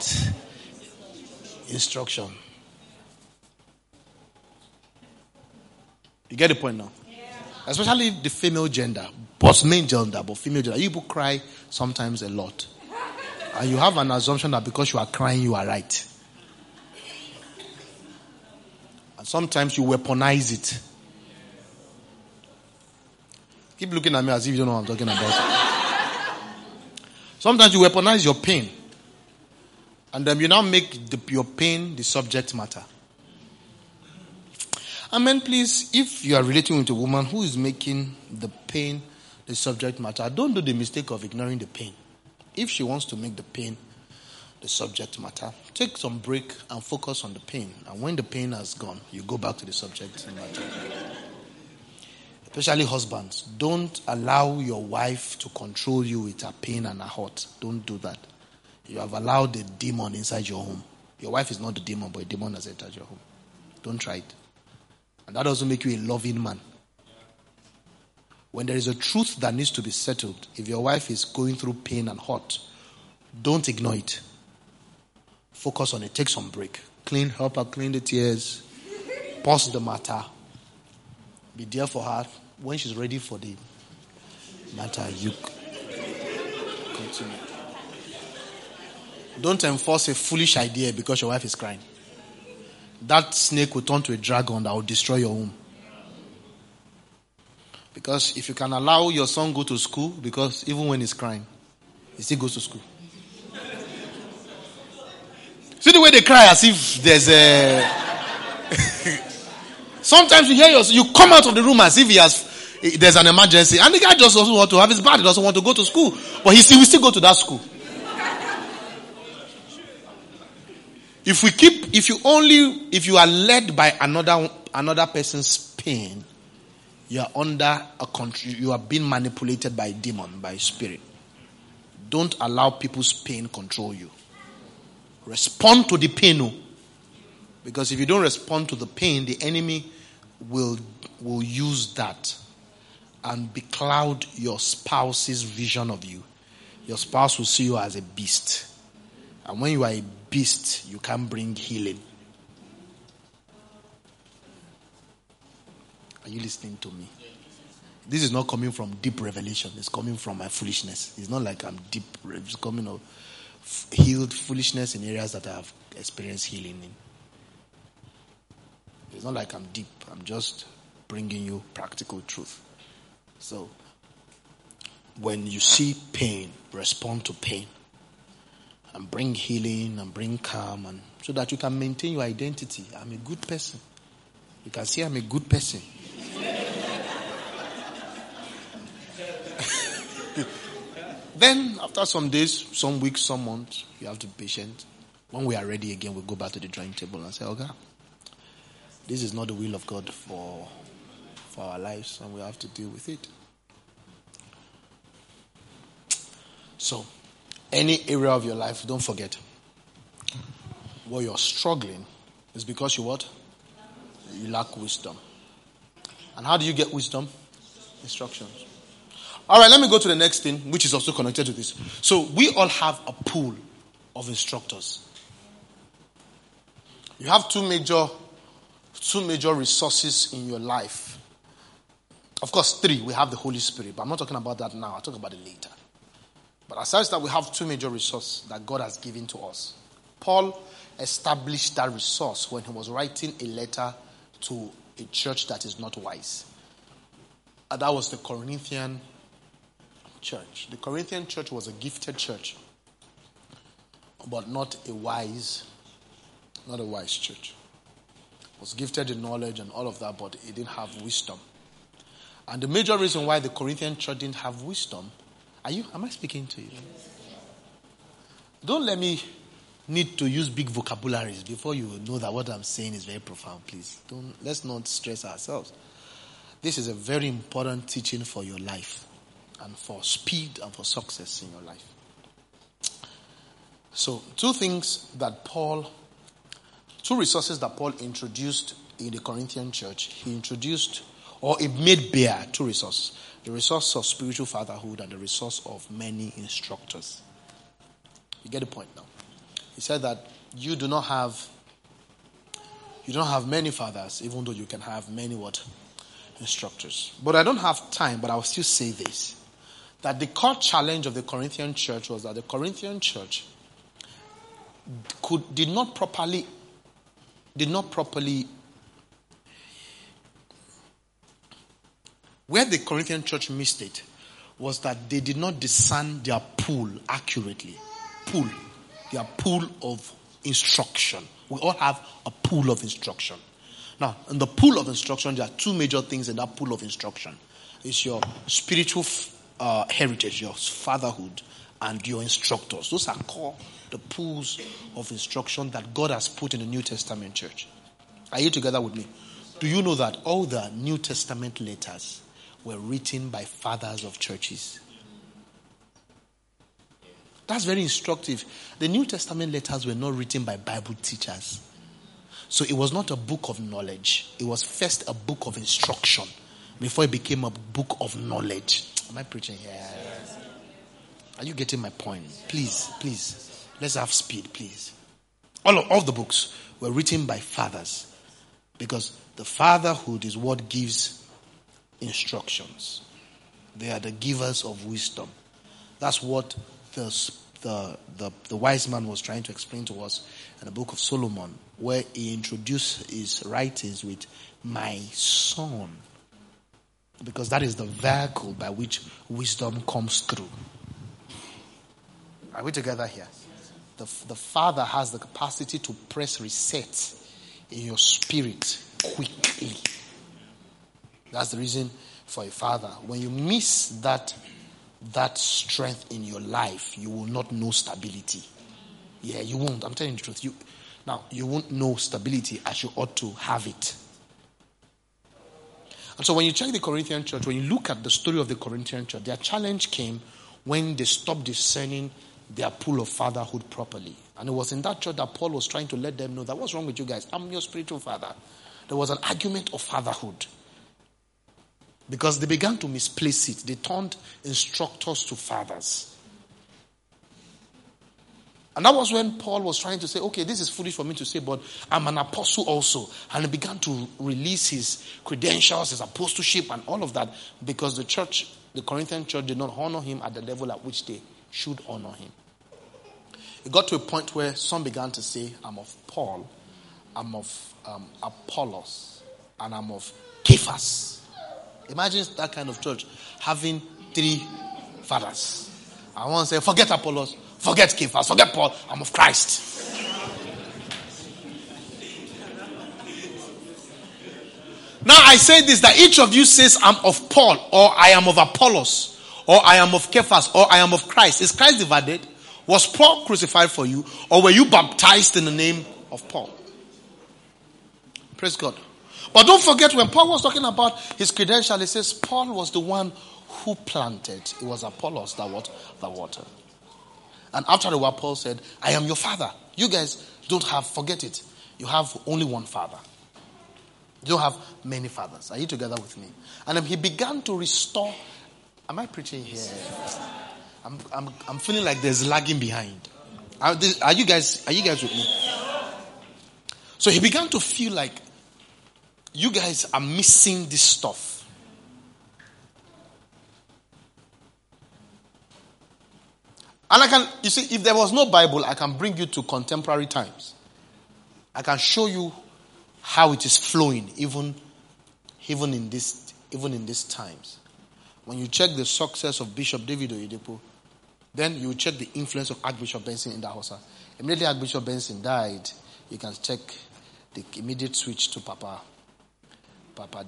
instruction. You get the point now? Especially the female gender, both main gender, but female gender. You people cry sometimes a lot. And you have an assumption that because you are crying, you are right. And sometimes you weaponize it. Keep looking at me as if you don't know what I'm talking about. sometimes you weaponize your pain. And then you now make the, your pain the subject matter. Amen, please, if you are relating with a woman who is making the pain the subject matter, don't do the mistake of ignoring the pain. If she wants to make the pain the subject matter. Take some break and focus on the pain. And when the pain has gone, you go back to the subject matter. Especially husbands, don't allow your wife to control you with her pain and her hurt. Don't do that. You have allowed the demon inside your home. Your wife is not the demon, but a demon has entered your home. Don't try it. And that doesn't make you a loving man. When there is a truth that needs to be settled, if your wife is going through pain and hurt, don't ignore it. Focus on it. Take some break. Clean, help her clean the tears. Pause the matter. Be there for her. When she's ready for the matter, you continue. Don't enforce a foolish idea because your wife is crying. That snake will turn to a dragon that will destroy your home. Because if you can allow your son go to school, because even when he's crying, he still goes to school. See the way they cry as if there's a. Sometimes you hear you come out of the room as if he has there's an emergency, and the guy just doesn't want to have his bad. He doesn't want to go to school, but he still will still go to that school. If we keep, if you only, if you are led by another another person's pain, you are under a country. You are being manipulated by demon, by spirit. Don't allow people's pain control you. Respond to the pain. Oh. Because if you don't respond to the pain, the enemy will, will use that and becloud your spouse's vision of you. Your spouse will see you as a beast. And when you are a beast, you can bring healing. Are you listening to me? This is not coming from deep revelation. It's coming from my foolishness. It's not like I'm deep. It's coming of healed foolishness in areas that I have experienced healing in. It's not like I'm deep, I'm just bringing you practical truth. So, when you see pain, respond to pain and bring healing and bring calm and so that you can maintain your identity. I'm a good person. You can see I'm a good person. Then, after some days, some weeks, some months, you have to be patient. When we are ready again, we go back to the drawing table and say, okay, this is not the will of God for, for our lives, and we have to deal with it. So, any area of your life, don't forget, where you're struggling is because you what? You lack wisdom. And how do you get wisdom? Instructions. All right, let me go to the next thing, which is also connected to this. So, we all have a pool of instructors. You have two major, two major resources in your life. Of course, three. We have the Holy Spirit, but I'm not talking about that now. I'll talk about it later. But aside that, we have two major resources that God has given to us. Paul established that resource when he was writing a letter to a church that is not wise. And that was the Corinthian church. The Corinthian church was a gifted church. but not a wise, not a wise church. Was gifted in knowledge and all of that, but it didn't have wisdom. And the major reason why the Corinthian church didn't have wisdom, are you am I speaking to you? Don't let me need to use big vocabularies before you know that what I'm saying is very profound, please. Don't let's not stress ourselves. This is a very important teaching for your life and for speed and for success in your life. So, two things that Paul, two resources that Paul introduced in the Corinthian church. He introduced, or it made bare two resources the resource of spiritual fatherhood and the resource of many instructors. You get the point now. He said that you do not have you don't have many fathers, even though you can have many what instructors. But I don't have time, but I'll still say this. That the core challenge of the Corinthian church was that the Corinthian church could did not properly did not properly where the Corinthian church missed it was that they did not discern their pool accurately. Pool. Their pool of instruction. We all have a pool of instruction. Now, in the pool of instruction, there are two major things in that pool of instruction. It's your spiritual uh, heritage, your fatherhood, and your instructors. Those are core the pools of instruction that God has put in the New Testament church. Are you together with me? Do you know that all the New Testament letters were written by fathers of churches? That's very instructive. The New Testament letters were not written by Bible teachers. So it was not a book of knowledge. It was first a book of instruction before it became a book of knowledge. Am I preaching here? Are you getting my point? Please, please. Let's have speed, please. All of, all the books were written by fathers because the fatherhood is what gives instructions. They are the givers of wisdom. That's what the, the, the, the, wise man was trying to explain to us in the book of Solomon, where he introduced his writings with my son. Because that is the vehicle by which wisdom comes through. Are we together here? the, the Father has the capacity to press reset in your spirit quickly. That's the reason for a father. When you miss that, that strength in your life, you will not know stability. Yeah, you won't. I'm telling you the truth. You, now, you won't know stability as you ought to have it. And so when you check the Corinthian church, when you look at the story of the Corinthian church, their challenge came when they stopped discerning their pool of fatherhood properly. And it was in that church that Paul was trying to let them know that what's wrong with you guys? I'm your spiritual father. There was an argument of fatherhood. Because they began to misplace it. They turned instructors to fathers. And that was when Paul was trying to say, okay, this is foolish for me to say, but I'm an apostle also. And he began to release his credentials, his apostleship, and all of that because the church, the Corinthian church, did not honor him at the level at which they should honor him. It got to a point where some began to say, I'm of Paul, I'm of um, Apollos, and I'm of Cephas. Imagine that kind of church having three fathers. I want to say, forget Apollos, forget Cephas, forget Paul, I'm of Christ. Now I say this that each of you says, I'm of Paul, or I am of Apollos, or I am of Cephas, or I am of Christ. Is Christ divided? Was Paul crucified for you, or were you baptized in the name of Paul? Praise God. But don't forget when Paul was talking about his credential, he says Paul was the one who planted. It was Apollos that what the water. And after the while, Paul said, I am your father. You guys don't have, forget it. You have only one father. You don't have many fathers. Are you together with me? And he began to restore. Am I preaching here? I'm, I'm, I'm feeling like there's lagging behind. Are, this, are you guys are you guys with me? So he began to feel like you guys are missing this stuff. And I can, you see, if there was no Bible, I can bring you to contemporary times. I can show you how it is flowing, even, even in this, even in these times. When you check the success of Bishop David Oyedepo, Then you check the influence of Archbishop Benson in that house. Immediately Archbishop Benson died, you can check the immediate switch to Papa, Papa.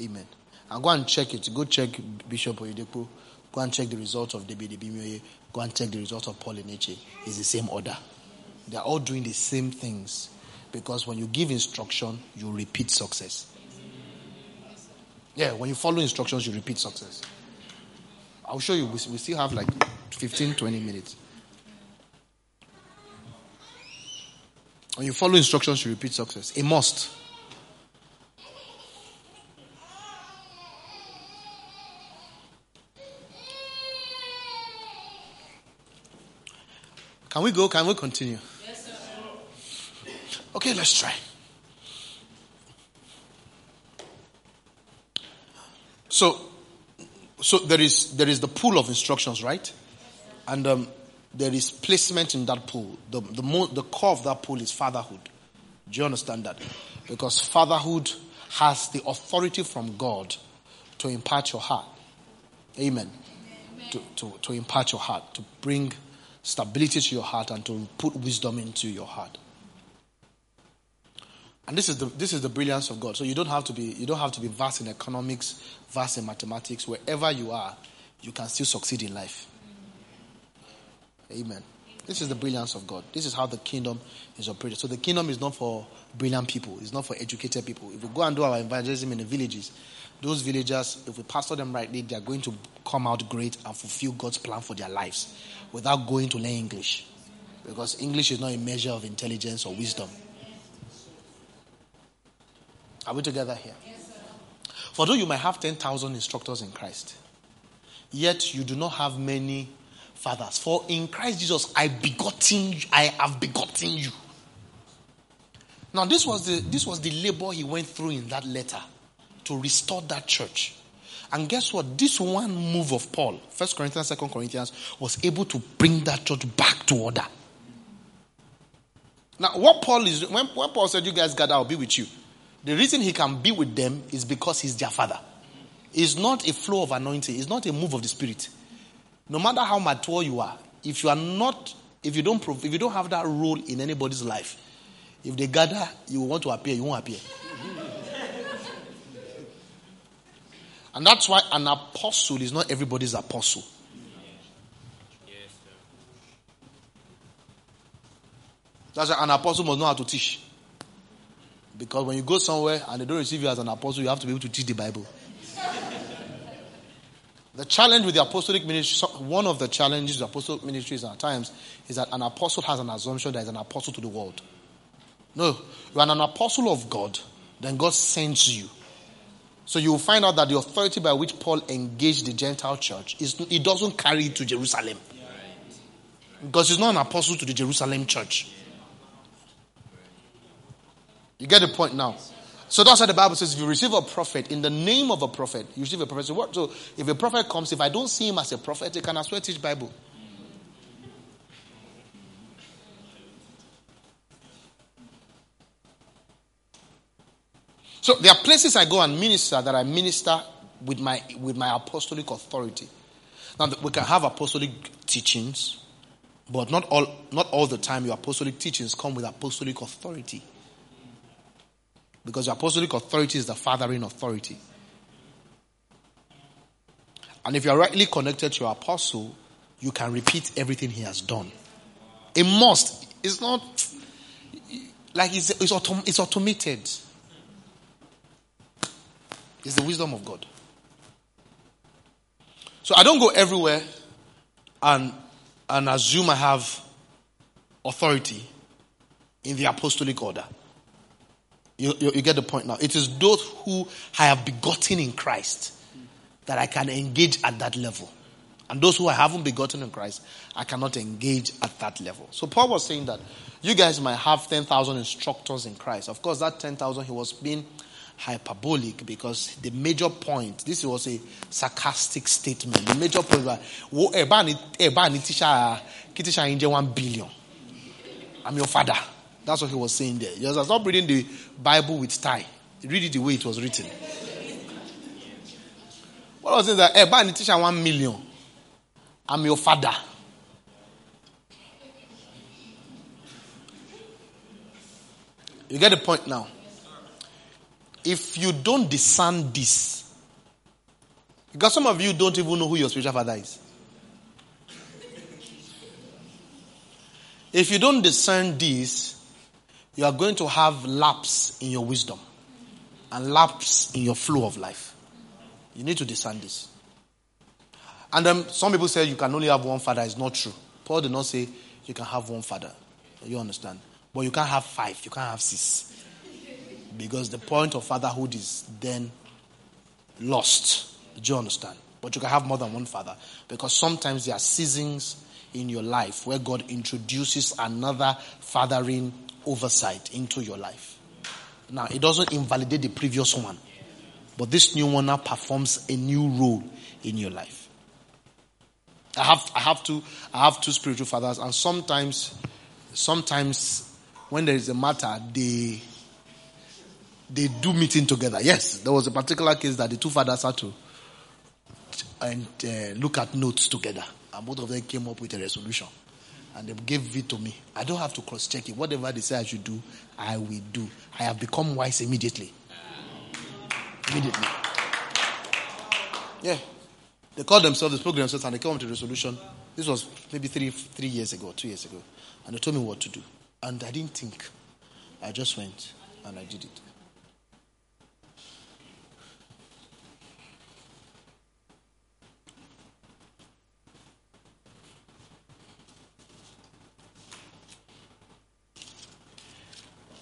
Amen. And go and check it. Go check Bishop Oyedepo. Go and check the result of David Ibiyeomie. Go and check the result of Paul Enenche. It's the same order. They are all doing the same things. Because when you give instruction, you repeat success. Yeah, when you follow instructions, you repeat success. I'll show you. We still have like 15, 20 minutes. When you follow instructions, you repeat success. A must. Can we go? Can we continue? Yes, sir. Okay, let's try. So, so there is there is the pool of instructions, right? And um, there is placement in that pool. The the mo- the core of that pool is fatherhood. Do you understand that? Because fatherhood has the authority from God to impart your heart. Amen. Amen. To, to, to impart your heart, to bring stability to your heart and to put wisdom into your heart. And this is the this is the brilliance of God. So you don't have to be you don't have to be vast in economics, vast in mathematics. Wherever you are, you can still succeed in life. Amen. This is the brilliance of God. This is how the kingdom is operated. So the kingdom is not for brilliant people. It's not for educated people. If we go and do our evangelism in the villages, those villagers, if we pastor them rightly, they are going to come out great and fulfill God's plan for their lives without going to learn English. Because English is not a measure of intelligence or wisdom. Are we together here? For though you might have 10,000 instructors in Christ, yet you do not have many fathers. For in Christ Jesus, I begotten, I have begotten you. Now, this was the this was the labor he went through in that letter to restore that church. And guess what? This one move of Paul, First Corinthians, Second Corinthians, was able to bring that church back to order. Now, what Paul is when, when Paul said, "You guys gather, I'll be with you," the reason he can be with them is because he's their father. It's not a flow of anointing. It's not a move of the spirit. No matter how mature you are, if you are not, if you don't, prove if you don't have that role in anybody's life, if they gather, you want to appear, you won't appear. And that's why an apostle is not everybody's apostle. That's why an apostle must know how to teach. Because when you go somewhere and they don't receive you as an apostle, you have to be able to teach the Bible. The challenge with the apostolic ministry, one of the challenges of apostolic ministries at times is that an apostle has an assumption that is an apostle to the world. No, you are an apostle of God, then God sends you. So you will find out that the authority by which Paul engaged the Gentile church is it doesn't carry to Jerusalem. Because he's not an apostle to the Jerusalem church. You get the point now? So that's what the Bible says. If you receive a prophet in the name of a prophet, you receive a prophet. So, if a prophet comes, if I don't see him as a prophet, he can as well teach Bible. So there are places I go and minister that I minister with my with my apostolic authority. Now we can have apostolic teachings, but not all not all the time your apostolic teachings come with apostolic authority. Because the apostolic authority is the fathering authority. And if you are rightly connected to your apostle, you can repeat everything he has done. A must. It's not like it's, it's, autom- it's automated. It's the wisdom of God. So I don't go everywhere and, and assume I have authority in the apostolic order. You, you, you, get the point now. It is those who I have begotten in Christ that I can engage at that level. And those who I haven't begotten in Christ, I cannot engage at that level. So Paul was saying that you guys might have 10,000 instructors in Christ. Of course, that 10,000, he was being hyperbolic because the major point, this was a sarcastic statement. The major point was, teacher, one billion. I'm your father. That's what he was saying there. He was not reading the Bible with tie. Read it the way it was written. What was it that Eba and teacher one million? I'm your father. You get the point now. If you don't discern this, because some of you don't even know who your spiritual father is. If you don't discern this, you are going to have lapse in your wisdom and lapse in your flow of life. You need to discern this. And then some people say you can only have one father. It's not true. Paul did not say you can have one father. You understand? But you can't have five. You can't have six. Because the point of fatherhood is then lost. Do you understand? But you can have more than one father. Because sometimes there are seasons in your life where God introduces another fathering oversight into your life. Now, it doesn't invalidate the previous one. But this new one now performs a new role in your life. I have, I have two, I have two spiritual fathers, and sometimes, sometimes when there is a matter, they, they do meeting together. Yes, there was a particular case that the two fathers had to and uh, look at notes together, and both of them came up with a resolution, and they gave it to me. I don't have to cross check it. Whatever they say I should do, I will do. I have become wise immediately. Immediately. Yeah. They called themselves, spoke themselves, and they came up with a resolution. This was maybe three, three years ago, two years ago. And they told me what to do. And I didn't think. I just went and I did it.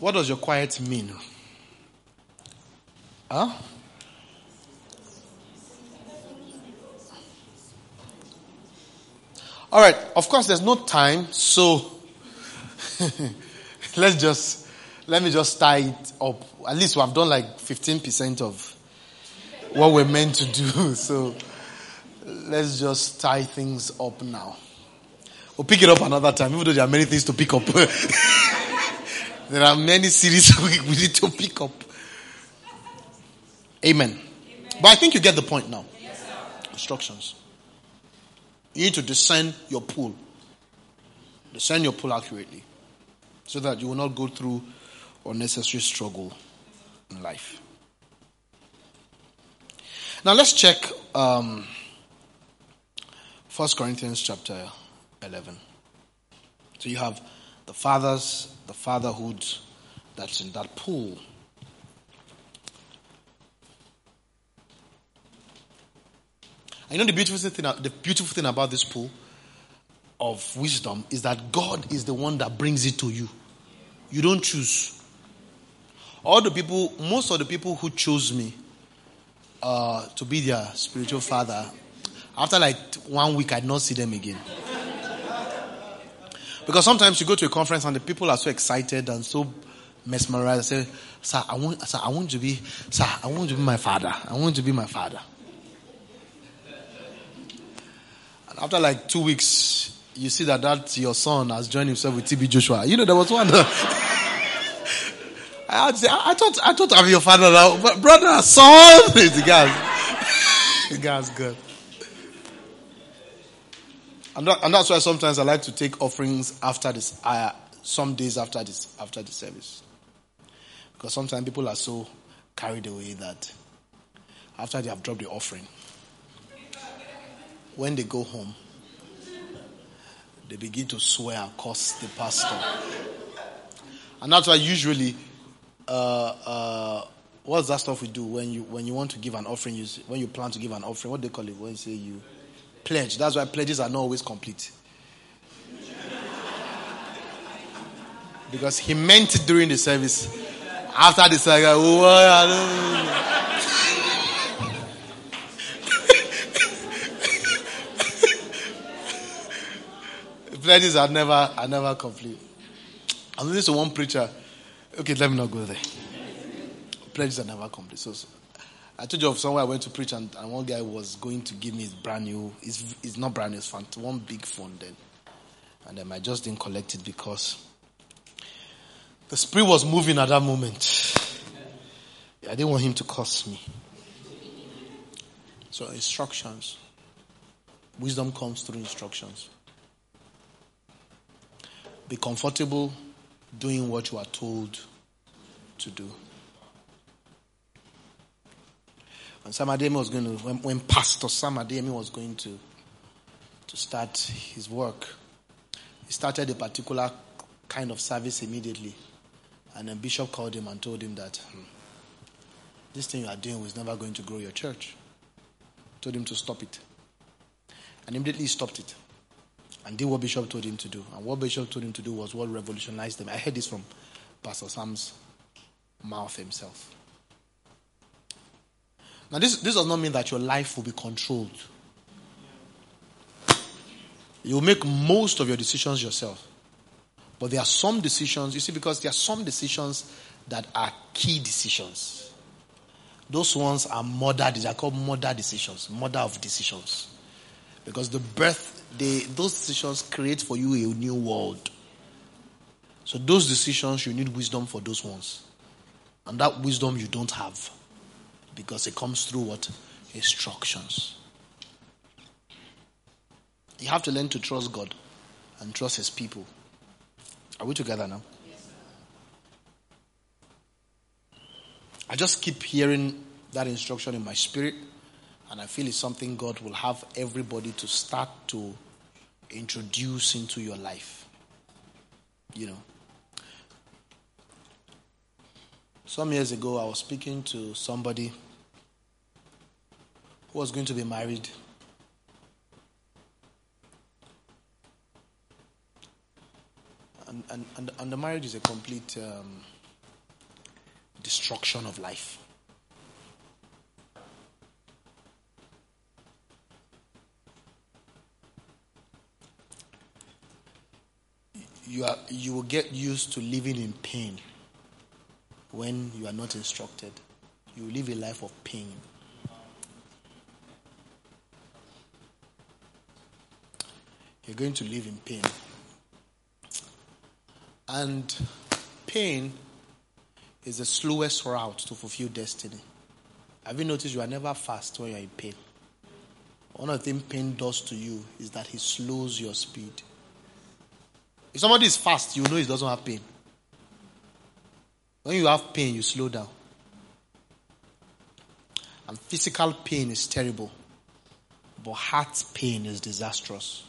What does your quiet mean? Huh? All right, of course, there's no time, so let's just let me just tie it up. At least have done like 15% of what we're meant to do. So let's just tie things up now. We'll pick it up another time, even though there are many things to pick up. there are many series we need to pick up. Amen. Amen. But I think you get the point now. Yes, Instructions. You need to discern your pool. Discern your pool accurately. So that you will not go through unnecessary struggle in life. Now let's check um, 1 Corinthians chapter 11. So you have the fathers, the fatherhood that's in that pool. I know the beautiful thing, the beautiful thing about this pool of wisdom is that God is the one that brings it to you. You don't choose. All the people, most of the people who chose me uh, to be their spiritual father, after like one week, I would not see them again. Because sometimes you go to a conference and the people are so excited and so mesmerized. Say, "Sir, I want, sir, I want to be, sir, I want to be my father. I want to be my father." And after like two weeks, you see that that your son has joined himself with TB Joshua. You know, there was one. I say, I, I, thought, I thought I'm your father now, but brother, son, the guy's, the guy's good. And, that, and that's why sometimes I like to take offerings after this, uh, some days after this, after the service, because sometimes people are so carried away that after they have dropped the offering, when they go home, they begin to swear and curse the pastor. And that's why usually, uh, uh, what's that stuff we do when you when you want to give an offering? You, when you plan to give an offering, what do they call it? When you say you pledge. That's why pledges are not always complete. Because he meant it during the service. After the service, oh, pledges are never are never complete. I listening to one preacher. Okay, let me not go there. Pledges are never complete. So, so I told you of somewhere I went to preach, and, and one guy was going to give me his brand new. It's, it's not brand new. It's fun. One big phone then, and then I just didn't collect it because the spirit was moving at that moment. I didn't want him to curse me. So instructions. Wisdom comes through instructions. Be comfortable doing what you are told to do. When Sam Adeyemi was going to, when, when Pastor Sam Adeyemi was going to, to start his work, he started a particular kind of service immediately. And then Bishop called him and told him that hmm, this thing you are doing was never going to grow your church. Told him to stop it. And immediately he stopped it and did what Bishop told him to do. And what Bishop told him to do was what revolutionized them. I heard this from Pastor Sam's mouth himself. Now, this, this does not mean that your life will be controlled. You will make most of your decisions yourself. But there are some decisions, you see, because there are some decisions that are key decisions. Those ones are mother, they are called mother decisions, mother of decisions. Because the birth, they, those decisions create for you a new world. So those decisions, you need wisdom for those ones. And that wisdom you don't have. Because it comes through what? Instructions. You have to learn to trust God and trust His people. Are we together now? I just keep hearing that instruction in my spirit, and I feel it's something God will have everybody to start to introduce into your life. You know. Some years ago, I was speaking to somebody who was going to be married. And, and, and, and the marriage is a complete um, destruction of life. You, are, you will get used to living in pain when you are not instructed. You live a life of pain. You're going to live in pain. And pain is the slowest route to fulfill destiny. Have you noticed you are never fast when you're in pain? One of the things pain does to you is that he slows your speed. If somebody is fast, you know he doesn't have pain. When you have pain, you slow down. And physical pain is terrible, but heart pain is disastrous.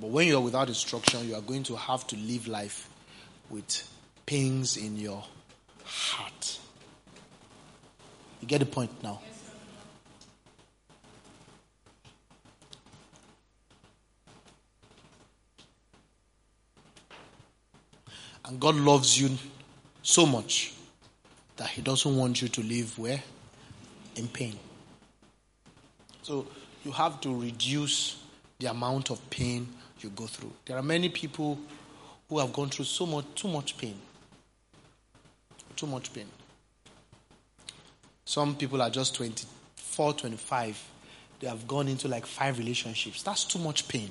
But when you are without instruction, you are going to have to live life with pains in your heart. You get the point now? And God loves you so much that He doesn't want you to live where? In pain. So you have to reduce the amount of pain you go through. There are many people who have gone through so much, too much pain. Too much pain. Some people are just 24, 25. They have gone into like five relationships. That's too much pain.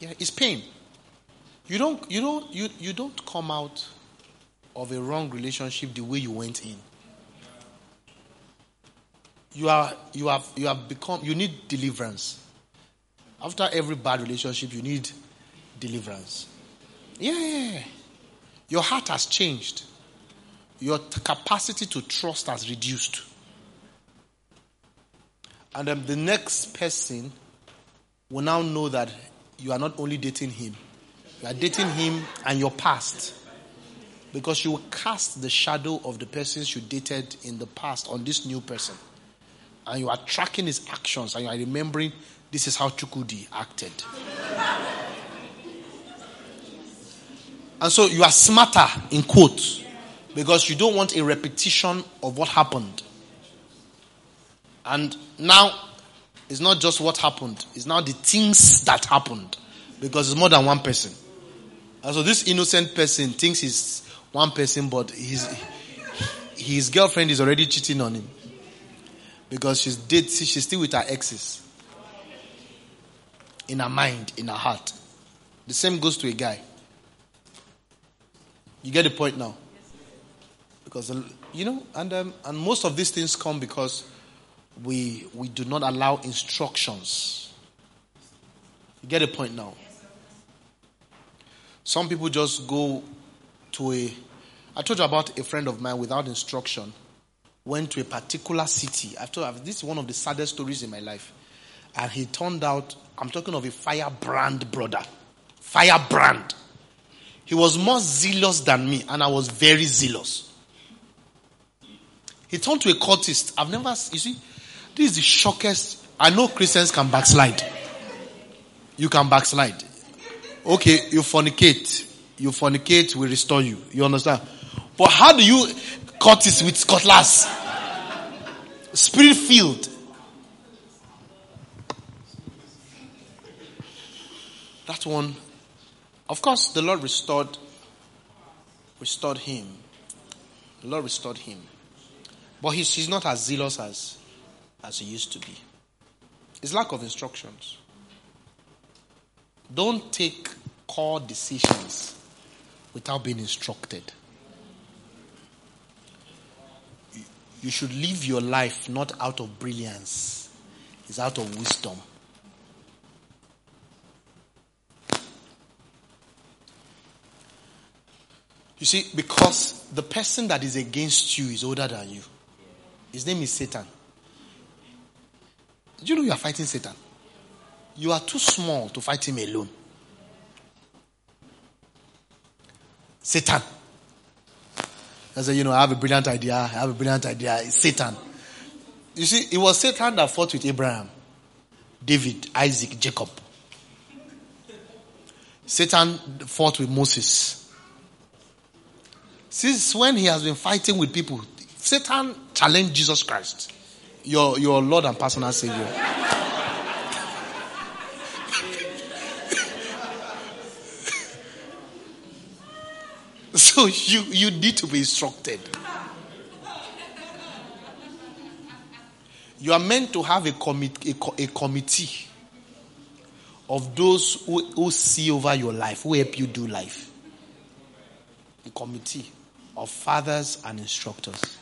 Yeah, it's pain. You don't, you don't, you, you don't come out of a wrong relationship the way you went in. You are, you have, you have become, you need deliverance. After every bad relationship, you need deliverance. Yeah, your heart has changed. Your t- capacity to trust has reduced. And the next person will now know that you are not only dating him, you are dating him and your past. Because you cast the shadow of the persons you dated in the past on this new person. And you are tracking his actions and you are remembering this is how Chukudi acted. and so you are smarter, in quotes, because you don't want a repetition of what happened. And now, it's not just what happened, it's now the things that happened. Because it's more than one person. And so this innocent person thinks he's one person, but his, his girlfriend is already cheating on him. Because she's dead, she's still with her exes. In her mind, in her heart. The same goes to a guy. You get the point now? Because, you know, and, um, and most of these things come because we, we do not allow instructions. You get the point now? Some people just go to a. I told you about a friend of mine without instruction went to a particular city. I've told you, this is one of the saddest stories in my life. And he turned out, I'm talking of a firebrand brother. Firebrand. He was more zealous than me, and I was very zealous. He turned to a cultist. I've never, you see, this is the shockest. I know Christians can backslide. You can backslide. Okay, you fornicate. You fornicate, we restore you. You understand? But how do you cut this with cutlass? Spirit filled. That one, of course, the Lord restored, restored him. The Lord restored him. But he's, he's not as zealous as, as he used to be. It's lack of instructions. Don't take core decisions without being instructed. You should live your life not out of brilliance, it's out of wisdom. You see, because the person that is against you is older than you. His name is Satan. Do you know you are fighting Satan? You are too small to fight him alone. Satan. I said, you know, I have a brilliant idea. I have a brilliant idea. It's Satan. You see, it was Satan that fought with Abraham, David, Isaac, Jacob. Satan fought with Moses. Since when he has been fighting with people, Satan challenged Jesus Christ, your, your Lord and personal Savior. So you, you need to be instructed. You are meant to have a, commit, a, a committee of those who, who see over your life, who help you do life. A committee of fathers and instructors.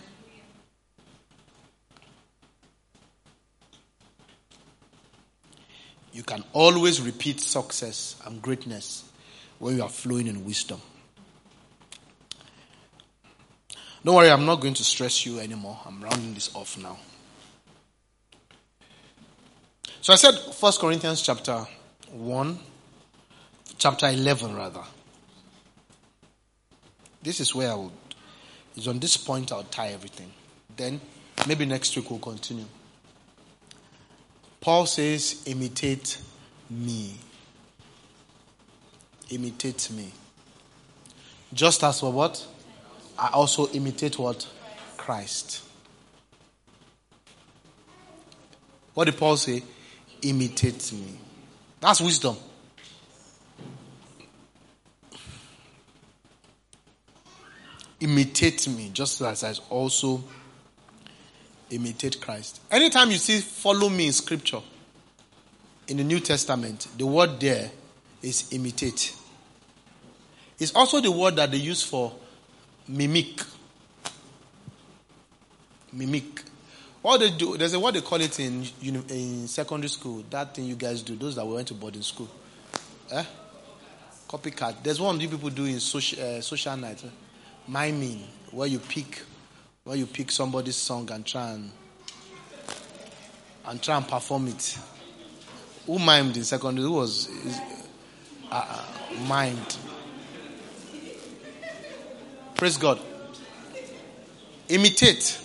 You can always repeat success and greatness when you are flowing in wisdom. Don't worry, I'm not going to stress you anymore. I'm rounding this off now. So I said 1 Corinthians chapter 1, chapter 11 rather. This is where I would, it's on this point I'll tie everything. Then maybe next week we'll continue. Paul says, imitate me. Imitate me. Just as for what? I also imitate what? Christ. What did Paul say? Imitate me. That's wisdom. Imitate me, just as I also imitate Christ. Anytime you see follow me in scripture, in the New Testament, the word there is imitate. It's also the word that they use for mimic. Mimic. What they do, there's a what they call it in in secondary school. That thing you guys do, those that went to boarding school. Eh? Copycat. There's one you people do in social uh, social night. Eh? Miming, where you pick, where you pick somebody's song and try and and try and perform it. Who mimed in secondary? Who was uh, uh, mimed? Praise God. Imitate.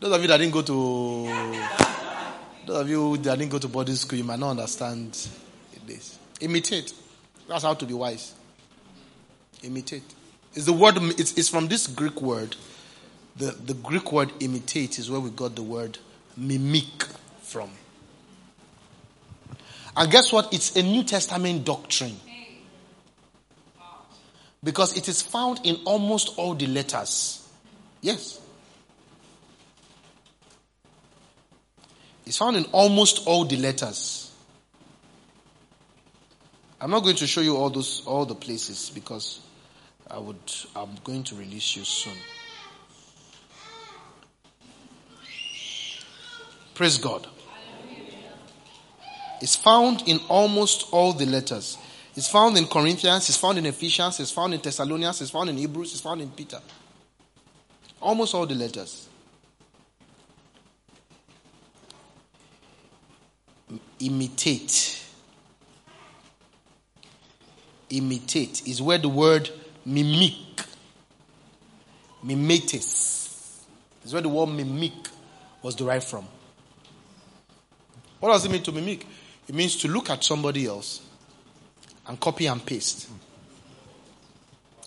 Those of you that didn't go to those of you that didn't go to boarding school, you might not understand this. Imitate. That's how to be wise. Imitate. It's the word. It's, it's from this Greek word. The the Greek word imitate is where we got the word mimic from. And guess what? It's a New Testament doctrine. Because it is found in almost all the letters. Yes. It's found in almost all the letters. I'm not going to show you all those all the places because I would I'm going to release you soon. Praise God. It's found in almost all the letters. It's found in Corinthians, it's found in Ephesians, it's found in Thessalonians, it's found in Hebrews, it's found in Peter. Almost all the letters. Imitate. Imitate is where the word mimic, mimetis, is where the word mimic was derived from. What does it mean to mimic? It means to look at somebody else and copy and paste.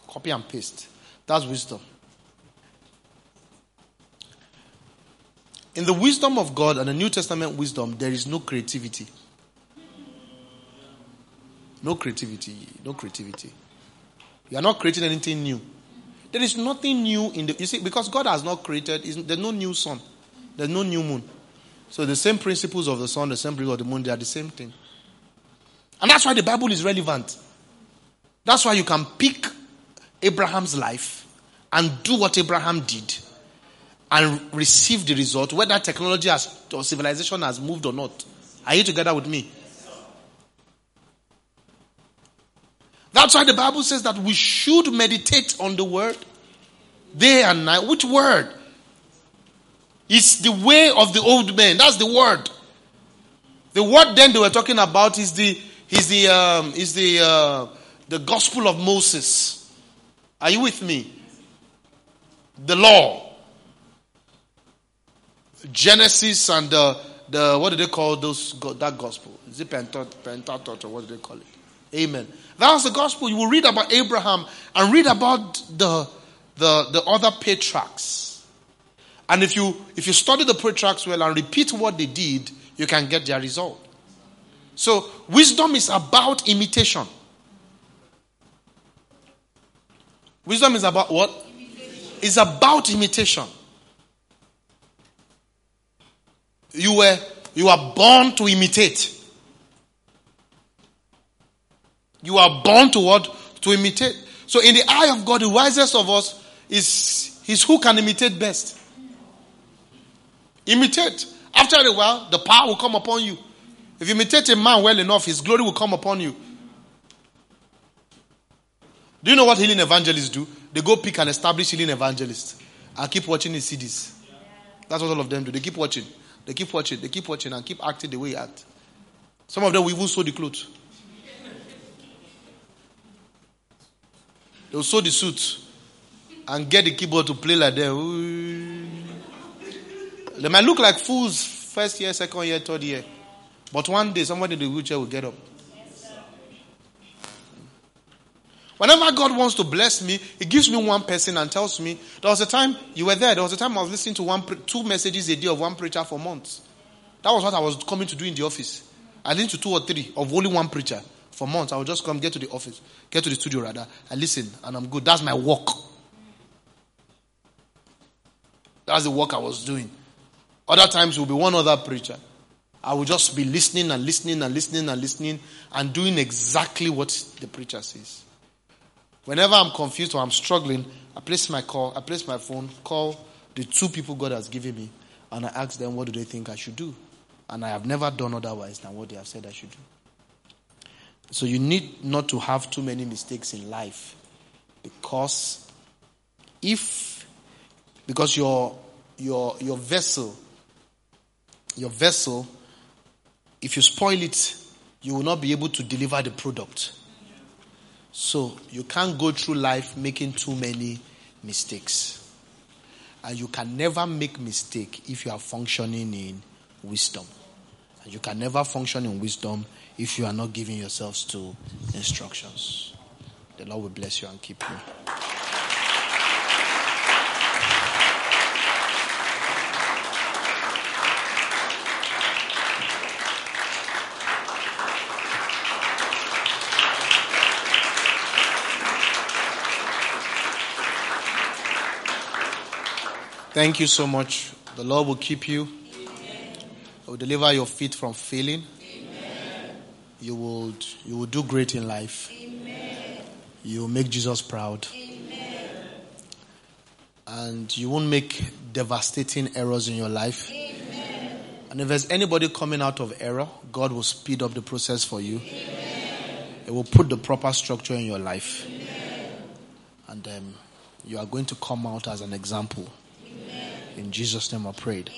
Copy and paste. That's wisdom. In the wisdom of God and the New Testament wisdom, there is no creativity. No creativity. No creativity. You are not creating anything new. There is nothing new in the. You see, because God has not created, there's no new sun, there's no new moon. So the same principles of the sun, the same principles of the moon, they are the same thing. And that's why the Bible is relevant. That's why you can pick Abraham's life and do what Abraham did and receive the result, whether technology has, or civilization has moved or not. Are you together with me? That's why the Bible says that we should meditate on the word day and night. Which word? It's the way of the old man. That's the word. The word then they were talking about is the is the um, is the uh, the gospel of Moses. Are you with me? The law. Genesis and the, the what do they call those that gospel? Is it Pentateuch or what do they call it? Amen. That was the gospel. You will read about Abraham and read about the the, the other patriarchs. And if you if you study the patriarchs well and repeat what they did, you can get their result. So wisdom is about imitation. Wisdom is about what? Imitation. It's about imitation. You were you are born to imitate. You are born to what? To imitate. So in the eye of God, the wisest of us is, is who can imitate best. Imitate. After a while, the power will come upon you. If you imitate a man well enough, his glory will come upon you. Do you know what healing evangelists do? They go pick and establish healing evangelists and keep watching his CDs. That's what all of them do. They keep watching. They keep watching. They keep watching and keep acting the way he act. Some of them will even sew the clothes. They'll sew the suit and get the keyboard to play like them. They might look like fools first year, second year, third year. But one day somebody in the wheelchair will get up. Whenever God wants to bless me, He gives me one person and tells me, there was a time you were there. There was a time I was listening to one, two messages a day of one preacher for months. That was what I was coming to do in the office. I listened to two or three of only one preacher for months. I would just come, get to the office, get to the studio rather, I listen, and I'm good. That's my work. That's the work I was doing. Other times it will be one other preacher. I will just be listening and listening and listening and listening and doing exactly what the preacher says. Whenever I'm confused or I'm struggling, I place my call, I place my phone, call the two people God has given me, and I ask them what do they think I should do. And I have never done otherwise than what they have said I should do. So you need not to have too many mistakes in life because if because your your your vessel your vessel if you spoil it you will not be able to deliver the product so you can't go through life making too many mistakes and you can never make mistake if you are functioning in wisdom and you can never function in wisdom if you are not giving yourselves to instructions. The Lord will bless you and keep you. Thank you so much. The Lord will keep you. Amen. will deliver your feet from failing you will you will do great in life. Amen. You will make Jesus proud. Amen. And you won't make devastating errors in your life. Amen. And if there's anybody coming out of error, God will speed up the process for you. It will put the proper structure in your life. And um, you are going to come out as an example. In Jesus' name I prayed.